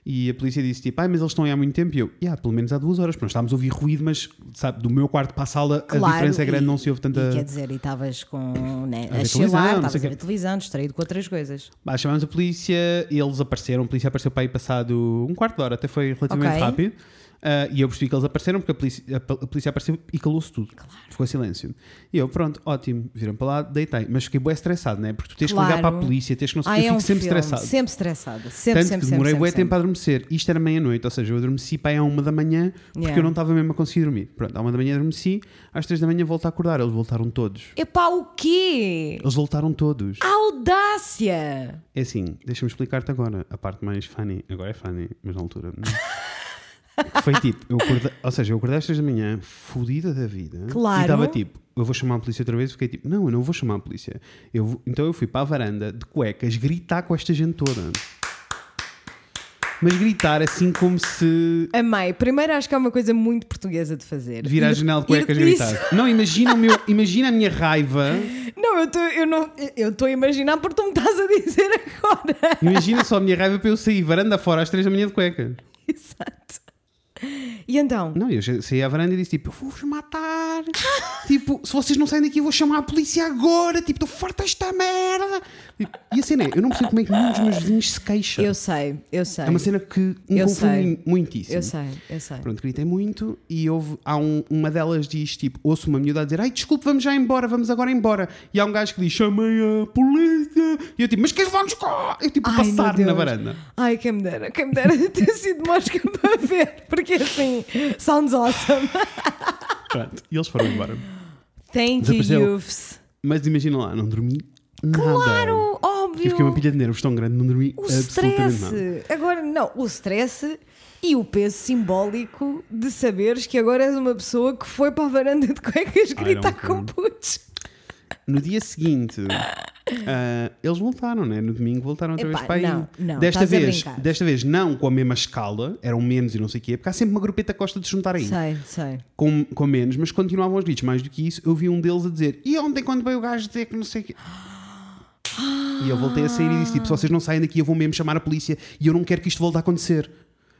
E a polícia disse tipo, ai, mas eles estão aí há muito tempo. E eu, yeah, pelo menos há duas horas, porque nós estávamos a ouvir ruído, mas sabe, do meu quarto para a sala claro a diferença é grande, e- não se ouve tanta. E quer dizer, e estavas com. Né, A a chilar, estavas a ver televisão, distraído com outras coisas. Bah, chamámos a polícia e eles apareceram. A polícia apareceu para aí passado um quarto de hora, até foi relativamente Ok. rápido. Ah, e eu percebi que eles apareceram porque a polícia, a, a polícia apareceu e calou-se tudo. Ficou silêncio. E eu, pronto, ótimo, viram para lá, deitei. Mas fiquei bem estressado, né? Porque tu tens que ligar Claro. para a polícia, tens que não sei. Ah, eu é fico um sempre filme. estressado. Sempre estressada. Sempre, Tanto sempre, que demorei bué tempo a adormecer. Isto era meia-noite, ou seja, eu adormeci para à uma da manhã porque Yeah. eu não estava mesmo a conseguir dormir. Pronto, à uma da manhã adormeci, às três da manhã volto a acordar. Eles voltaram todos. Epá, o quê? Eles voltaram todos. Audácia! É assim, deixa-me explicar-te agora a parte mais funny. Agora é funny, mas na altura. Não. Foi tipo, eu acordei, ou seja, eu acordei às três da manhã, fodida da vida. Claro. E estava tipo, eu vou chamar a polícia outra vez. Fiquei tipo, não, eu não vou chamar a polícia. Eu então eu fui para a varanda de cuecas gritar com esta gente toda. Mas gritar assim como se Amei. Primeiro acho que é uma coisa muito portuguesa de fazer. vir à Ir- janela de cuecas gritar. Não, imagina, o meu, imagina a minha raiva. Não, eu estou eu não, eu estou a imaginar porque tu me estás a dizer agora. Imagina só a minha raiva para eu sair varanda fora às três da manhã de cuecas. Exato. E então? Não, eu saí à varanda e disse tipo, eu vou-vos matar. tipo, se vocês não saem daqui, eu vou chamar a polícia agora. Tipo, estou farta desta merda. E a cena é, eu não percebo como é que nenhum dos meus vizinhos se queixa. Eu sei, eu sei. É uma cena que me Eu confunde sei. muitíssimo. Eu sei, eu sei. Pronto, gritei muito e houve, há um- uma delas diz tipo, ouço uma miúda a dizer, ai desculpe, vamos já embora, vamos agora embora. E há um gajo que diz, chamei a polícia. E eu tipo, mas que vamos cá? Eu tipo, Ai, passar na varanda. Ai, quem me dera, quem me dera de ter sido mosca para ver, porque assim, sounds awesome. Pronto, e eles foram embora. Thank you, youths. Mas imagina lá, não dormi nada. Claro, Eu óbvio. fiquei uma pilha de nervos tão grande, não dormi O absolutamente nada. stress. Agora, não, o stress e o peso simbólico de saberes que agora és uma pessoa que foi para a varanda de cuecas gritar com putos. No dia seguinte, ah, eles voltaram, né? No domingo voltaram outra Epá, vez para aí. não, não, desta, vez, desta vez não com a mesma escala, eram menos e não sei o quê, porque há sempre uma grupeta que gosta de juntar aí. Sei, sei. Com, com menos, mas continuavam os gritos. Mais do que isso, eu vi um deles a dizer: E ontem, quando veio o gajo dizer que não sei o quê. E eu voltei a sair e disse: tipo, Se vocês não saem daqui, eu vou mesmo chamar a polícia e eu não quero que isto volte a acontecer.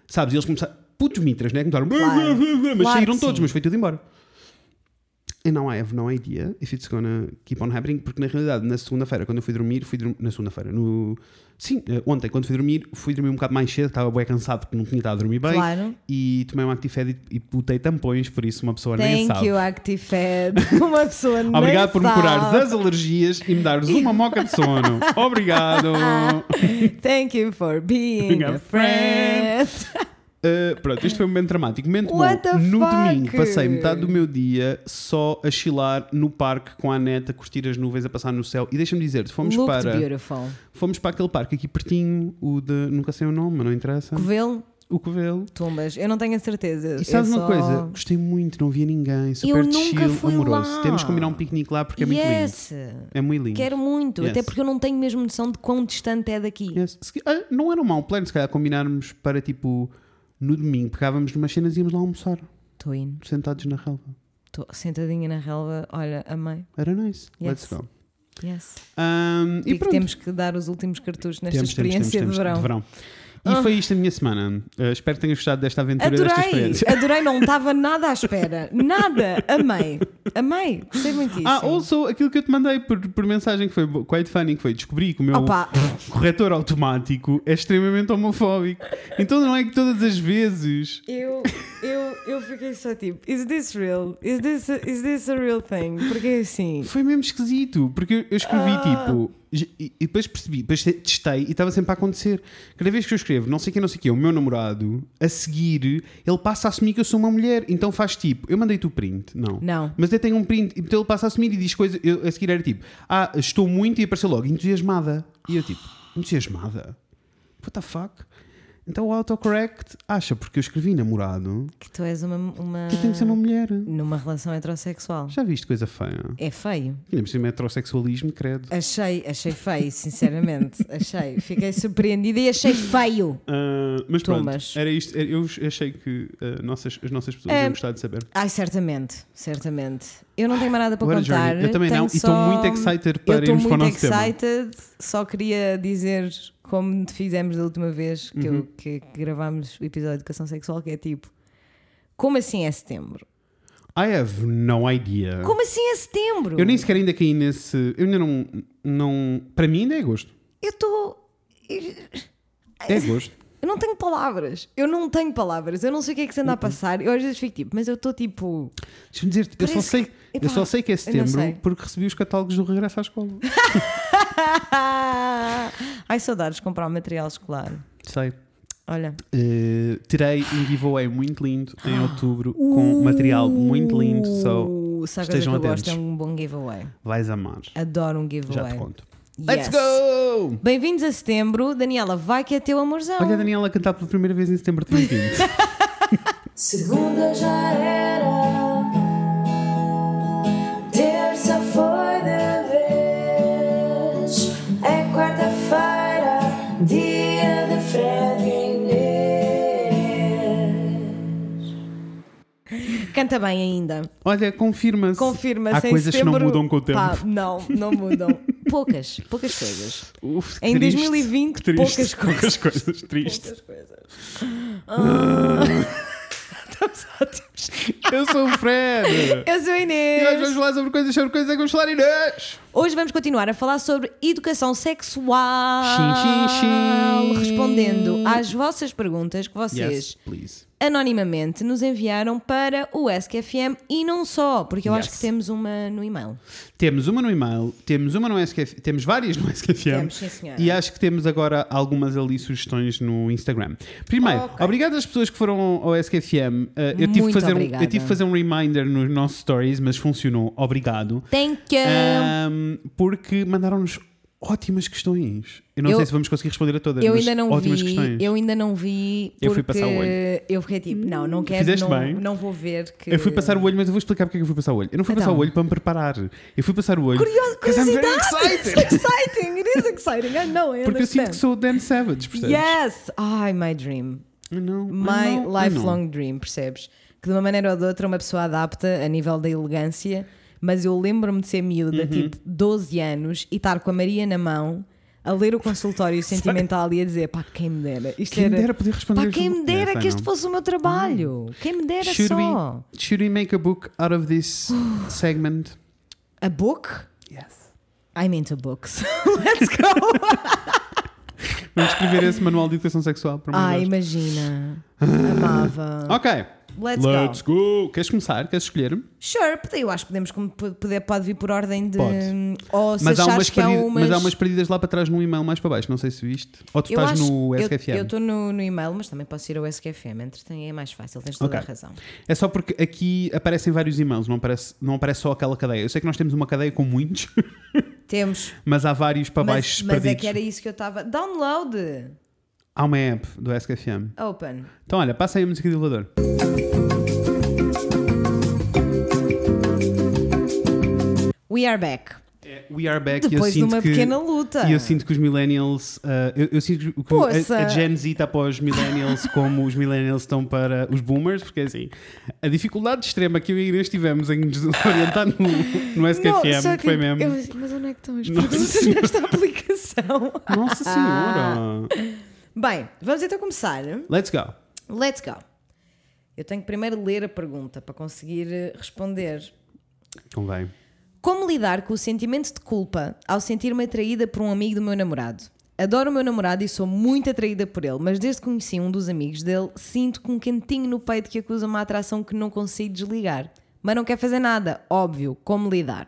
Sabes? E eles começaram. Putos mitras, né? Começaram. Claro. Mas Claro saíram todos, sim. mas foi tudo embora. And now I have no idea if it's gonna keep on happening, porque na realidade, na segunda-feira, quando eu fui dormir, fui dormir, na segunda-feira, no. Sim, eh, ontem, quando fui dormir, fui dormir um bocado mais cedo, estava bem cansado porque não tinha estado a dormir bem. Claro. E tomei um Actifed e, e botei tampões, por isso uma pessoa nem Thank sabe. you, Actifed. Uma pessoa nem Obrigado por me curares sabe. das alergias e me dares uma moca de sono. Obrigado. Thank you for being a friend. Uh, pronto, isto foi um momento dramático. Momento What bom. No fuck? domingo passei metade do meu dia só a chilar no parque com a neta, a curtir as nuvens, a passar no céu. E deixa-me dizer-te, fomos Looked para, beautiful. fomos para aquele parque aqui pertinho, o de. Nunca sei o nome, mas não interessa. Covelo? o Covelo. Tumbas, eu não tenho a certeza. E sabes eu uma só- coisa? Gostei muito, não via ninguém. Super Eu nunca chill, fui amoroso. lá. Temos que combinar um piquenique lá porque é muito lindo. yes. É muito lindo. Quero muito, Yes. até porque eu não tenho mesmo noção de quão distante é daqui. Yes. Ah, não era um mau plano, se calhar combinarmos para tipo no domingo, pegávamos numas cenas e íamos lá almoçar, Estou indo, sentados na relva. estou sentadinha na relva, olha, amei. Era nice. Yes. Let's go. Yes. Um, e E, pronto. temos que dar os últimos cartuchos nesta Temos, experiência temos, temos, de verão. E Ah. foi isto a minha semana. Uh, espero que tenhas gostado desta aventura, desta Adorei, experiência. adorei, não estava nada à espera. Nada, amei, amei, gostei muitíssimo. Ah, also aquilo que eu te mandei por, por mensagem que foi quite funny, que foi descobri que o meu Opa, corretor automático é extremamente homofóbico. Então não é que todas as vezes. eu, eu, eu fiquei só tipo, is this real? Is this a, is this a real thing? Porque é assim, Foi mesmo esquisito, porque eu- escrevi Ah. tipo. E e depois percebi, depois te- testei e estava sempre a acontecer. Cada vez que eu escrevo, não sei o que, não sei o que, o meu namorado, a seguir, ele passa a assumir que eu sou uma mulher. Então faz tipo, eu mandei-te o print, não. não. Mas eu tenho um print, então ele passa a assumir e diz coisas. Eu, a seguir era tipo, ah, estou muito e apareceu logo, entusiasmada. E eu tipo, entusiasmada? What the fuck? Então o autocorrect acha, porque eu escrevi namorado, Que tu és uma, uma que eu tenho que ser uma mulher. numa relação heterossexual. Já viste coisa feia? É feio. Ainda por cima heterossexualismo, credo. Achei, achei feio, sinceramente. Achei. Fiquei surpreendida e achei feio. Ah, mas pronto, Tumbas. era isto. era- Eu achei que ah, nossas, as nossas pessoas É. iam gostar de saber. Ai, certamente, certamente. Eu não tenho mais nada para What a contar. journey. Eu também não, Tenho e estou só- muito excited Eu para estou irmos para o muito nosso tema. excited. Só queria dizer, como fizemos da última vez que, Uhum. eu, que, que gravámos o episódio de Educação Sexual, que é tipo: Como assim é setembro? I have no idea. Como assim é setembro? Eu nem sequer ainda caí nesse. Eu ainda não. não para mim ainda é agosto. Eu estou. É agosto. Eu não tenho palavras. Eu não tenho palavras. Eu não sei o que é que se Uhum. anda a passar. Eu às vezes fico tipo, mas eu estou tipo. Deixa-me dizer, eu só, sei, que- eu só sei que é setembro porque recebi os catálogos do regresso à escola. Ai, saudades de comprar material escolar. sei. Olha. Eh, terei um giveaway muito lindo em outubro com material muito lindo. So Uh, se há coisa que estejam eu gosto é um bom giveaway. vais amar. Adoro um Já giveaway. te conto. Yes. Let's go! Bem-vindos a setembro. Daniela, vai que é teu amorzão. Olha a Daniela cantar pela primeira vez em setembro de 2020. Segunda já era, Canta bem ainda. Olha, confirma-se. Confirma-se Há coisas que não setembro. mudam com o tempo. Pá, não, não mudam. poucas, poucas coisas. Uf, Em triste, 2020, que triste. poucas poucas coisas. Triste. Poucas coisas. Ah. Estamos ótimos. Eu sou o Fred. Eu sou a E Inês. nós vamos falar sobre coisas, sobre coisas que vamos falar, Inês. Hoje vamos continuar a falar sobre educação sexual. Sim, sim, sim. Respondendo às vossas perguntas que vocês Yes, please. Anonimamente nos enviaram para o SQFM e não só, porque eu acho Yes. que temos uma no e-mail. Temos uma no e-mail, temos uma no SKF, temos várias no SKFM. Temos, sim, senhora. E acho que temos agora algumas ali sugestões no Instagram. Primeiro, Ok. obrigado às pessoas que foram ao SKFM. Uh, eu, tive que Muito fazer um, eu tive que fazer um reminder nos nossos stories, mas funcionou. Obrigado. Thank you. Um, porque mandaram-nos ótimas questões. Eu não Eu- sei se vamos conseguir responder a todas, eu ainda não ótimas vi, questões. eu ainda não vi porque Eu fui passar o olho. eu fiquei tipo, não, não quero, Fizeste não, bem. não vou ver que Eu fui passar o olho, mas eu vou explicar porque é que eu fui passar o olho. Eu não fui passar Então. o olho para me preparar. Eu fui passar o olho. Curioso, curiosidade. excited. It's exciting. It is exciting. I know, I Porque eu sinto que sou o Dan Savage, percebes? Yes! Ai, my dream. I know, My know, I know. lifelong dream, percebes? Que de uma maneira ou de outra uma pessoa adapta a nível da elegância, mas eu lembro-me de ser miúda, Uhum. tipo 12 anos, e estar com a Maria na mão, a ler o consultório sentimental e a dizer, pá, quem me dera. Isto Quem me era... dera poder responder Pá, quem me dera Yes, que este fosse o meu trabalho. Quem me dera Should só. we, should we make a book out of this segment? A book? Yes. I'm into books. Let's go! Vamos escrever esse manual de educação sexual mandar. imagina. Amava. Ok. Let's, Let's go. go. Queres começar? Queres escolher? Sure, eu acho que podemos poder, pode vir por ordem de. Pode. Ou se Mas há, umas que há perdidas, umas. mas há umas perdidas lá para trás no e-mail mais para baixo. Não sei se viste. Ou tu Eu estás acho- no SKFM. Eu estou no, no e-mail, mas também posso ir ao SQFM. Entretanto, é mais fácil, tens toda Ok. a razão. É só porque aqui aparecem vários e-mails, não aparece, não aparece só aquela cadeia. Eu sei que nós temos uma cadeia com muitos, Temos. mas há vários para Mas, baixo mas é perdidos. que era isso que eu estava. Download! Há uma app do SKFM. Open. Então, olha, passa aí a música de elevador. We are back. We are back e eu Depois de uma que, pequena luta. E eu sinto que os millennials. ah, eu, eu sinto que Poça. a, a Gen Z está para os millennials como os millennials estão para os boomers, porque assim, a dificuldade extrema que eu e a Inês tivemos em nos orientar no, no SKFM só que foi mesmo. eu mas onde é que estão as perguntas nesta aplicação? Nossa Senhora! Bem, vamos então começar. Let's go. Let's go. Eu tenho que primeiro ler a pergunta para conseguir eh, responder. Convém. Como lidar com o sentimento de culpa ao sentir-me atraída por um amigo do meu namorado? Adoro o meu namorado e sou muito atraída por ele, mas desde que conheci um dos amigos dele, sinto com um quentinho no peito que acusa uma atração que não consigo desligar. Mas não quer fazer nada, óbvio. Como lidar?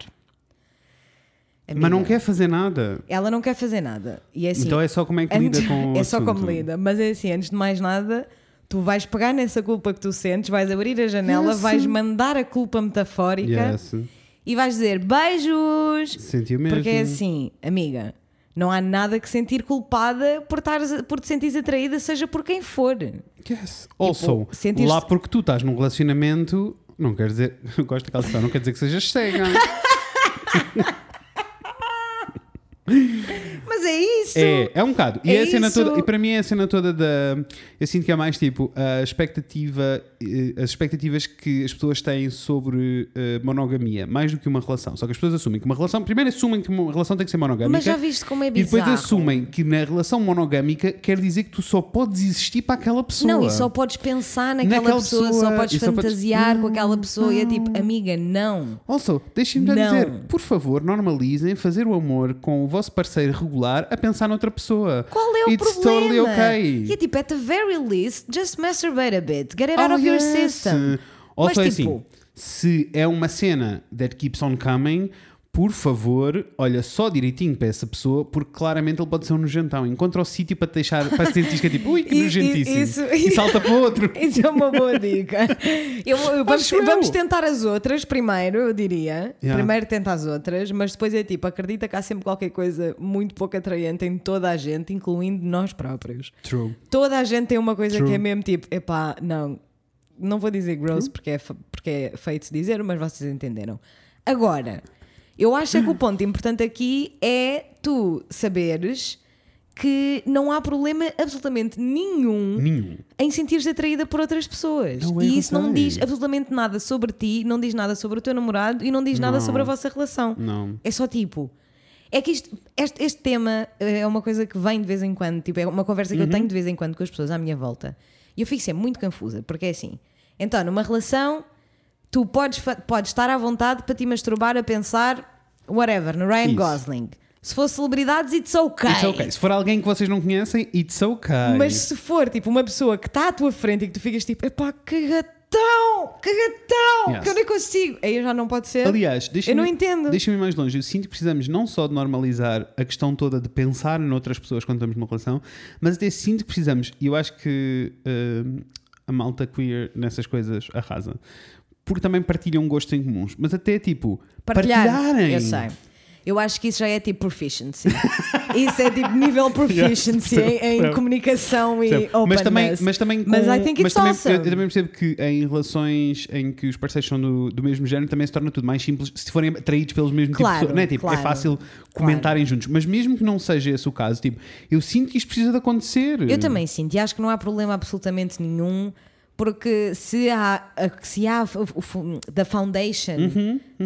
Mas não quer fazer nada. Ela não quer fazer nada. E é assim, então é só como é que lida Antes- com o É só como lida. Mas é assim, antes de mais nada, tu vais pegar nessa culpa que tu sentes, vais abrir a janela, Yes. vais mandar a culpa metafórica Yes. e vais dizer beijos. Sentiu mesmo. Porque é assim, amiga, não há nada que sentir culpada por, estares- por te sentires atraída, seja por quem for. Yes. Also, sentir-se- lá porque tu estás num relacionamento, não quer dizer, gosto daquela expressão, não quer dizer que sejas cega. Mas é isso! É, é um bocado. E, É a cena isso. toda, e para mim é a cena toda da. Eu sinto que é mais tipo a expectativa, eh, as expectativas que as pessoas têm sobre eh, monogamia, mais do que uma relação. Só que as pessoas assumem que uma relação. Primeiro assumem que uma relação tem que ser monogâmica. Mas já viste como é E depois bizarro? assumem que na relação monogâmica quer dizer que tu só podes existir para aquela pessoa. Não, e só podes pensar naquela Naquela pessoa, pessoa, só podes só podes- fantasiar com Não, aquela pessoa. E é tipo, amiga, não. Also, deixem-me Não. dizer, por favor, normalizem fazer o amor com o vosso parceiro regular a pensar noutra pessoa. Qual é o It's problema? totally okay. E é tipo, at the very least, just masturbate a bit. Get it out Oh, of your yes. system. Also, Mas, tipo- assim, se é uma cena that keeps on coming, por favor, olha só direitinho para essa pessoa, porque claramente ele pode ser um nojentão. Encontra o sítio para te deixar, para se sentir que é tipo, ui, que nojentíssimo. isso- E salta para outro. Isso é uma boa dica. Eu- eu- vamos, vamos tentar as outras primeiro, eu diria. Yeah. Primeiro tenta as outras, mas depois é tipo, acredita que há sempre qualquer coisa muito pouco atraente em toda a gente, incluindo nós próprios. True. Toda a gente tem uma coisa True. que é mesmo tipo, epá, não, não vou dizer gross porque é, porque é feito dizer, mas vocês entenderam. Agora, eu acho é que o ponto importante aqui é tu saberes que não há problema absolutamente nenhum Nenhum. em sentir-te atraída por outras pessoas. Não é e isso não diz absolutamente nada sobre ti, não diz nada sobre o teu namorado e não diz nada Não. sobre a vossa relação. Não. É só tipo. É que isto, este, este tema é uma coisa que vem de vez em quando, tipo, é uma conversa que Uhum. eu tenho de vez em quando com as pessoas à minha volta. E eu fico sempre muito confusa, porque é assim. Então, numa relação, tu podes, podes estar à vontade para te masturbar a pensar, whatever, no Ryan Isso. Gosling. Se for celebridades, it's okay. It's okay. Se for alguém que vocês não conhecem, it's okay. Mas se for tipo uma pessoa que está à tua frente e que tu ficas tipo, epá, que gatão, que gatão, Yes. que eu nem consigo. Aí já não pode ser. Aliás, deixa eu não entendo. Deixa-me ir mais longe. Eu sinto que precisamos não só de normalizar a questão toda de pensar noutras pessoas quando estamos numa relação, mas até sinto que precisamos, e eu acho que hum, a malta queer nessas coisas arrasa, porque também partilham gostos em comuns, mas até tipo Partilhar. partilharem. Eu sei. Eu acho que isso já é tipo proficiency. isso é tipo nível proficiency Yeah, em, em percebo. comunicação e Percebo. openness. mas também, mas também, com, Mas I think mas it's também awesome. eu, eu também percebo que em relações em que os parceiros são do, do mesmo género também se torna tudo mais simples se forem atraídos pelos mesmos Claro, tipos de pessoas. Não é? Tipo, é claro, fácil comentarem juntos. Mas mesmo que não seja esse o caso, tipo, eu sinto que isto precisa de acontecer. Eu também sinto, e acho que não há problema absolutamente nenhum, porque se há, se há da foundation,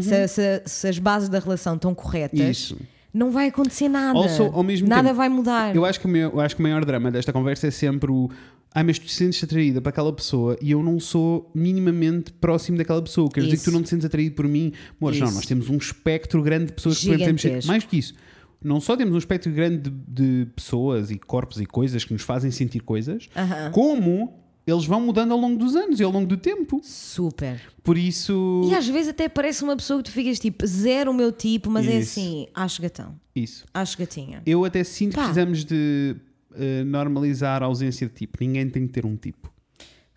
Se, se- se as bases da relação estão corretas, Uhum, Isso. não vai acontecer nada. Also, nada tempo, vai mudar. Eu acho, que o meu- eu acho que o maior drama desta conversa é sempre o. Ai, mas tu te sentes atraída para aquela pessoa e eu não sou minimamente próximo daquela pessoa. Quer dizer que tu não te sentes atraído por mim. Amor, não, nós temos um espectro grande de pessoas que podemos ser. Mais do que isso. Não só temos um espectro grande de, de pessoas e corpos e coisas que nos fazem sentir coisas, Aham. como eles vão mudando ao longo dos anos e ao longo do tempo. Super. Por isso. E às vezes até parece uma pessoa que tu ficas tipo, zero o meu tipo, mas é Isso. assim, acho gatão, Isso. acho gatinha. Eu até sinto que Pá. precisamos de eh, normalizar a ausência de tipo. Ninguém tem que ter um tipo.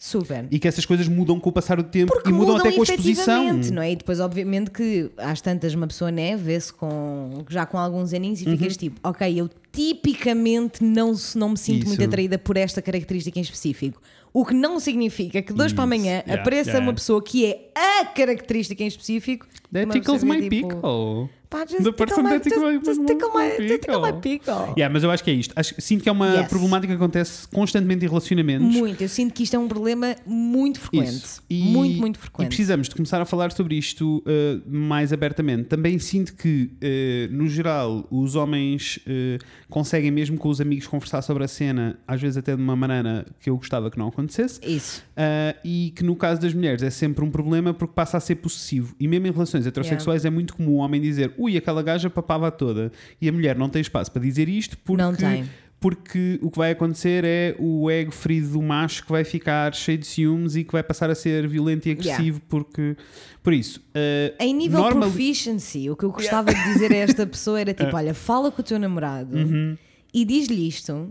Super. E que essas coisas mudam com o passar do tempo Porque e mudam mudam até com a exposição. não é? E depois, obviamente, que às tantas uma pessoa, né, vê-se com, já com alguns aninhos e Uhum. ficas tipo, ok, eu tipicamente não, não me sinto muito Isso. atraída por esta característica em específico. O que não significa que de hoje para amanhã Yeah, apareça yeah. uma pessoa que é a característica em específico. That tickles my tipo, pickle. Pá, just The tickle my- tickle just- just tickle my- just tickle my pickle. Yeah, mas eu acho que é isto. Acho, sinto que é uma Yes. problemática que acontece constantemente em relacionamentos. Muito, eu sinto que isto é um problema muito frequente. E- muito, muito E frequente. precisamos de começar a falar sobre isto uh, mais abertamente. Também sinto que, uh, no geral, os homens uh, conseguem, mesmo com os amigos, conversar sobre a cena, às vezes até de uma maneira que eu gostava que não acontecesse. Isso. Uh, e que no caso das mulheres é sempre um problema porque passa a ser possessivo. E mesmo em relações heterossexuais é muito comum o homem dizer ui, aquela gaja papava toda. E a mulher não tem espaço para dizer isto porque, Não tem. porque o que vai acontecer é o ego ferido do macho que vai ficar cheio de ciúmes e que vai passar a ser violento e agressivo porque... Por isso... uh, Em nível normali- proficiency, o que eu gostava de dizer a esta pessoa era É. tipo: olha, fala com o teu namorado Uhum. e diz-lhe isto.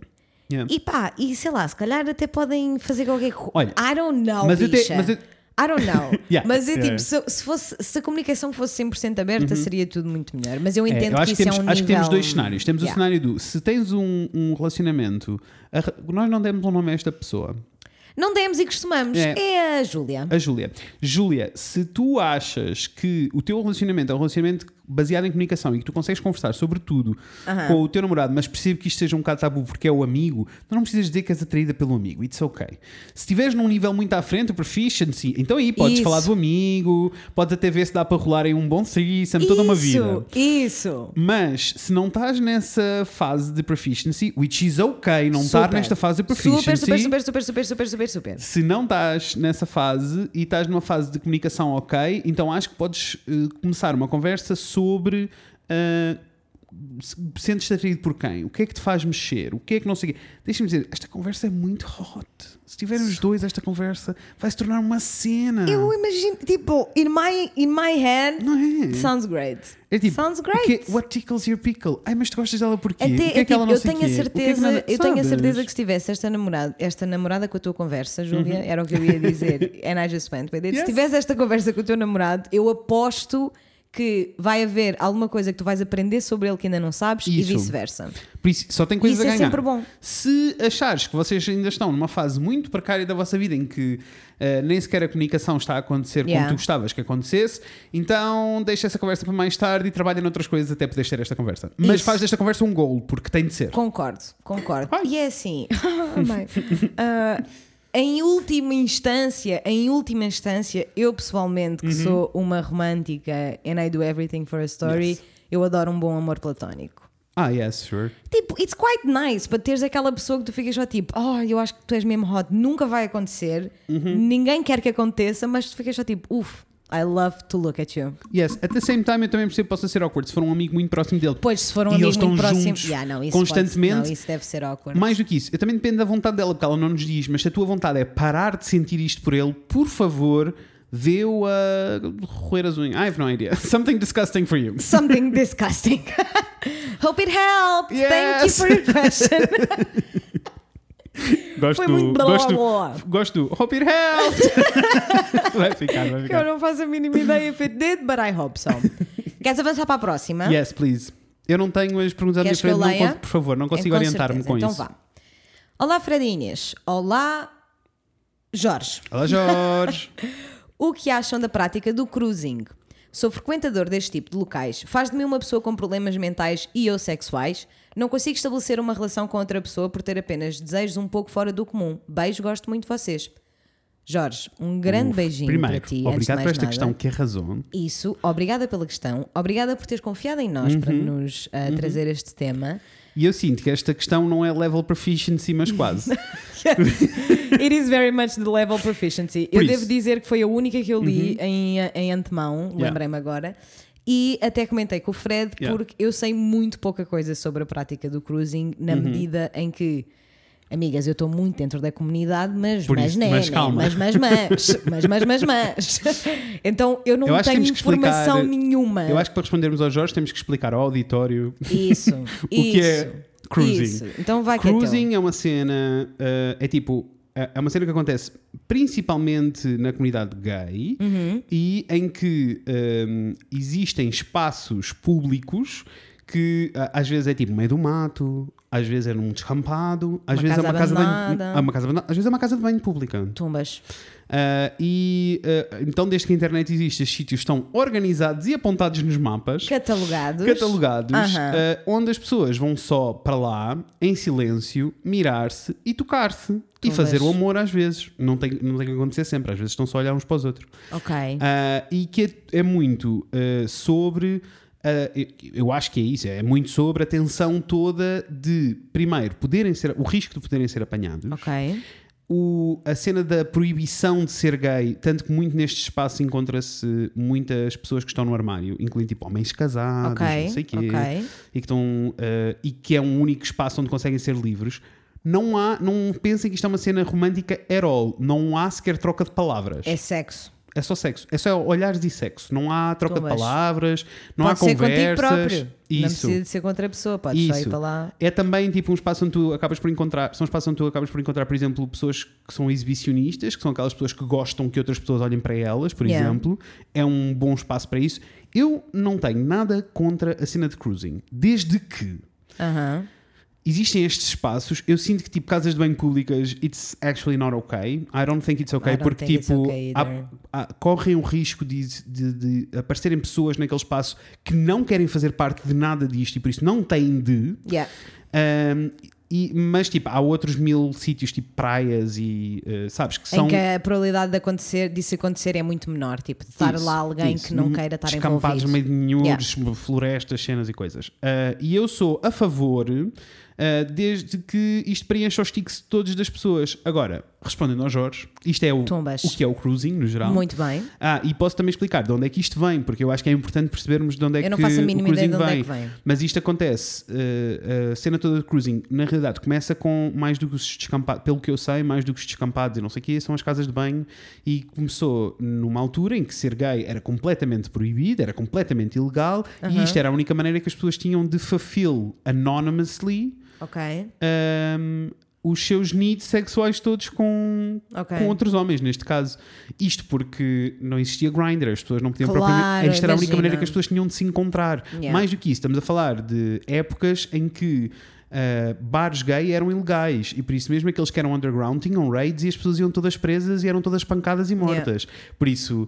Yeah. E pá, e sei lá, se calhar até podem fazer qualquer coisa. Olha, I don't know, mas até- bicha. mas eu- I don't know. Yeah, mas é yeah. tipo, se, se fosse, se a comunicação fosse 100% aberta, seria tudo muito melhor. Mas eu É, entendo eu acho que isso temos, é um acho que temos nível- dois cenários. Temos o Yeah. cenário do se tens um, um relacionamento, a nós não demos um nome a esta pessoa. Não demos e costumamos. É. É, a Júlia. A Júlia. Júlia, se tu achas que o teu relacionamento é um relacionamento baseado em comunicação e que tu consegues conversar sobre tudo com o teu namorado, mas percebe que isto seja um bocado tabu porque é o amigo, tu não precisas dizer que és atraída pelo amigo. It's ok. Se estiveres num nível muito à frente, o proficiency, então aí podes Isso. falar do amigo, podes até ver se dá para rolar em um bom threesome toda uma vida. Isso. Mas se não estás nessa fase de proficiency, which is ok, não estar nesta fase de proficiency. Super, super, super, super, super, super, super, super. Se não estás nessa fase e estás numa fase de comunicação ok, então acho que podes eh, começar uma conversa sobre eh, se- sentes-te atraído por quem? O que é que te faz mexer? O que é que não sei? Deixa-me dizer, esta conversa é muito hot. Se tiverem os dois, esta conversa vai se tornar uma cena. Eu imagino, tipo, in my, in my head, Não é? sounds great. É tipo, sounds great. quê? What tickles your pickle? Ai, mas tu gostas dela porquê? Até, o que é é que ela tipo, não eu sei tenho a que é que certeza, nada- eu tenho a certeza que se tivesse esta namorada, esta namorada com a tua conversa, Júlia, era o que eu ia dizer, and I just went with it. Se Uhum. Yes. tivesse esta conversa com o teu namorado, eu aposto que vai haver alguma coisa que tu vais aprender sobre ele que ainda não sabes e Isso. vice-versa. Por isso, só tem coisas Isso a é ganhar. sempre bom. Se achares que vocês ainda estão numa fase muito precária da vossa vida em que eh, nem sequer a comunicação está a acontecer Yeah. como tu gostavas que acontecesse, então deixa essa conversa para mais tarde e trabalha noutras coisas até poderes ter esta conversa. Mas Isso. faz desta conversa um gol, porque tem de ser. Concordo, concordo. Vai. E é assim, mãe, ah, em última instância, em última instância, eu pessoalmente, Uhum. que sou uma romântica and I do everything for a story, Yes. eu adoro um bom amor platónico. Ah, yes, sure. Tipo, it's quite nice para teres aquela pessoa que tu ficas só tipo, oh, eu acho que tu és mesmo hot, nunca vai acontecer, Uhum. ninguém quer que aconteça, mas tu ficas só tipo, uff, I love to look at you. Yes, at the same time eu também percebo que possa ser awkward se for um amigo muito próximo dele. Pois, se for um E amigo muito próximo, Yeah, não, isso pode- constantemente. não, isso deve ser awkward. Mais do que isso, eu também depende da vontade dela, porque ela não nos diz, mas se a tua vontade é parar de sentir isto por ele, por favor, vê-o a roer as unhas. I have no idea. Something disgusting for you. something disgusting. Hope it helped. Thank you Yes. for your question. Gosto Foi muito blá, gosto, blá. gosto do Hope it helped. vai ficar, vai Eu ficar. não faço a mínima ideia if it did, but I hope so. Queres avançar para a próxima? Yes, please. Eu não tenho as perguntas à minha eu frente, não por favor, não consigo Com orientar-me com então isso. vá. Olá, Fred Inês. Olá, Jorge. Olá, Jorge. O que acham da prática do cruising? Sou frequentador deste tipo de locais. Faz de mim uma pessoa com problemas mentais e ou sexuais. Não consigo estabelecer uma relação com outra pessoa por ter apenas desejos um pouco fora do comum. Beijo, gosto muito de vocês. Jorge, um grande Uf, beijinho Primeiro, para ti. obrigado por esta nada. questão que arrasou. Isso, obrigada pela questão, obrigada por teres confiado em nós para Uhum. nos ah, trazer este tema. E eu sinto que esta questão não é level proficiency, mas quase. It is very much the level proficiency. Por eu isso. Uhum. devo dizer que foi a única que eu li em, em antemão, Yeah. lembrei-me agora. E até comentei com o Fred, Yeah. porque eu sei muito pouca coisa sobre a prática do cruising, na Uhum. medida em que. Amigas, eu estou muito dentro da comunidade, mas Por mas, isso, né, mas né, calma. mas mas mas mas mas mas mas então eu não Eu que tenho que explicar- informação nenhuma. Eu acho que para respondermos ao Jorge temos que explicar ao auditório Isso, o que é isso, cruising. isso. Então vai que é. Cruising é uma cena, eh, é tipo, é é uma cena que acontece principalmente na comunidade gay Uhum. e em que ehm, existem espaços públicos que às vezes é tipo meio do mato, às vezes é num descampado, às Uma vezes é uma casa de banho, uma casa abandonada, às vezes é uma casa de banho pública. Tumbas. Ah, e ah, então, desde que a internet existe, estes sítios estão organizados e apontados nos mapas, Catalogados. catalogados, ah, onde as pessoas vão só para lá, em silêncio, mirar-se e tocar-se. E fazer o amor às vezes. Não tem, não tem que acontecer sempre, às vezes estão só a olhar uns para os outros. Ok. E que é, é muito sobre. Eu, eu acho que é isso, é muito sobre a tensão toda de, primeiro, poderem ser, o risco de poderem ser apanhados, Ok. o- a cena da proibição de ser gay, tanto que muito neste espaço encontra-se muitas pessoas que estão no armário, incluindo tipo homens casados, Ok. não sei quê, Ok. e que estão ah, e que é um único espaço onde conseguem ser livres. Não há, não pensem que isto é uma cena romântica at all. Não há sequer troca de palavras. É sexo. É só sexo. É só olhares e sexo. Não há troca Então, de palavras, não Pode há ser contigo conversas. próprio. Não Isso. precisa de ser contra a pessoa. Podes só ir Isso. para lá. É também tipo um espaço onde tu acabas por encontrar, são um espaço onde tu acabas por encontrar, por exemplo, pessoas que são exibicionistas, que são aquelas pessoas que gostam que outras pessoas olhem para elas, por Yeah. exemplo. É um bom espaço para isso. Eu não tenho nada contra a cena de cruising, desde que Aham. Existem estes espaços, eu sinto que tipo casas de banho públicas, it's actually not okay. I don't think it's okay porque tipo okay há- há- correm o risco de, de- de aparecerem pessoas naquele espaço que não querem fazer parte de nada disto e por isso não têm de. Yeah. Um, e- mas tipo, há outros mil sítios, tipo praias e uh, sabes que são. Em que a probabilidade de acontecer, disso acontecer é muito menor. Tipo, de estar Isso, lá alguém isso. que não queira estar Descampados no envolvido. meio de nhures, florestas, cenas e coisas. Uh, e eu sou a favor uh, desde que isto preencha os tiques todos das pessoas. Agora, respondendo ao Jorge, isto é o, Tumbas. o que é o cruising no geral. Muito bem. Ah, e posso também explicar de onde é que isto vem, porque eu acho que é importante percebermos de onde é Eu não que faço a o mínima ideia cruising de onde é vem. que vem. Mas isto acontece, uh, a cena toda de cruising, na realidade, começa com mais do que os descampados, pelo que eu sei, mais do que os descampados e não sei o quê, são as casas de banho. E começou numa altura em que ser gay era completamente proibido, era completamente ilegal, e isto era a única maneira que as pessoas tinham de fulfill anonymously Ok. um, os seus needs sexuais todos com, Ok. com outros homens, neste caso. Isto porque não existia Grindr, as pessoas não podiam Claro, propriamente. Esta era a única maneira que as pessoas tinham de se encontrar. Yeah. Mais do que isso, estamos a falar de épocas em que. uh, bares gay eram ilegais e por isso mesmo aqueles que eram underground tinham raids e as pessoas iam todas presas e eram todas pancadas e mortas. Por isso,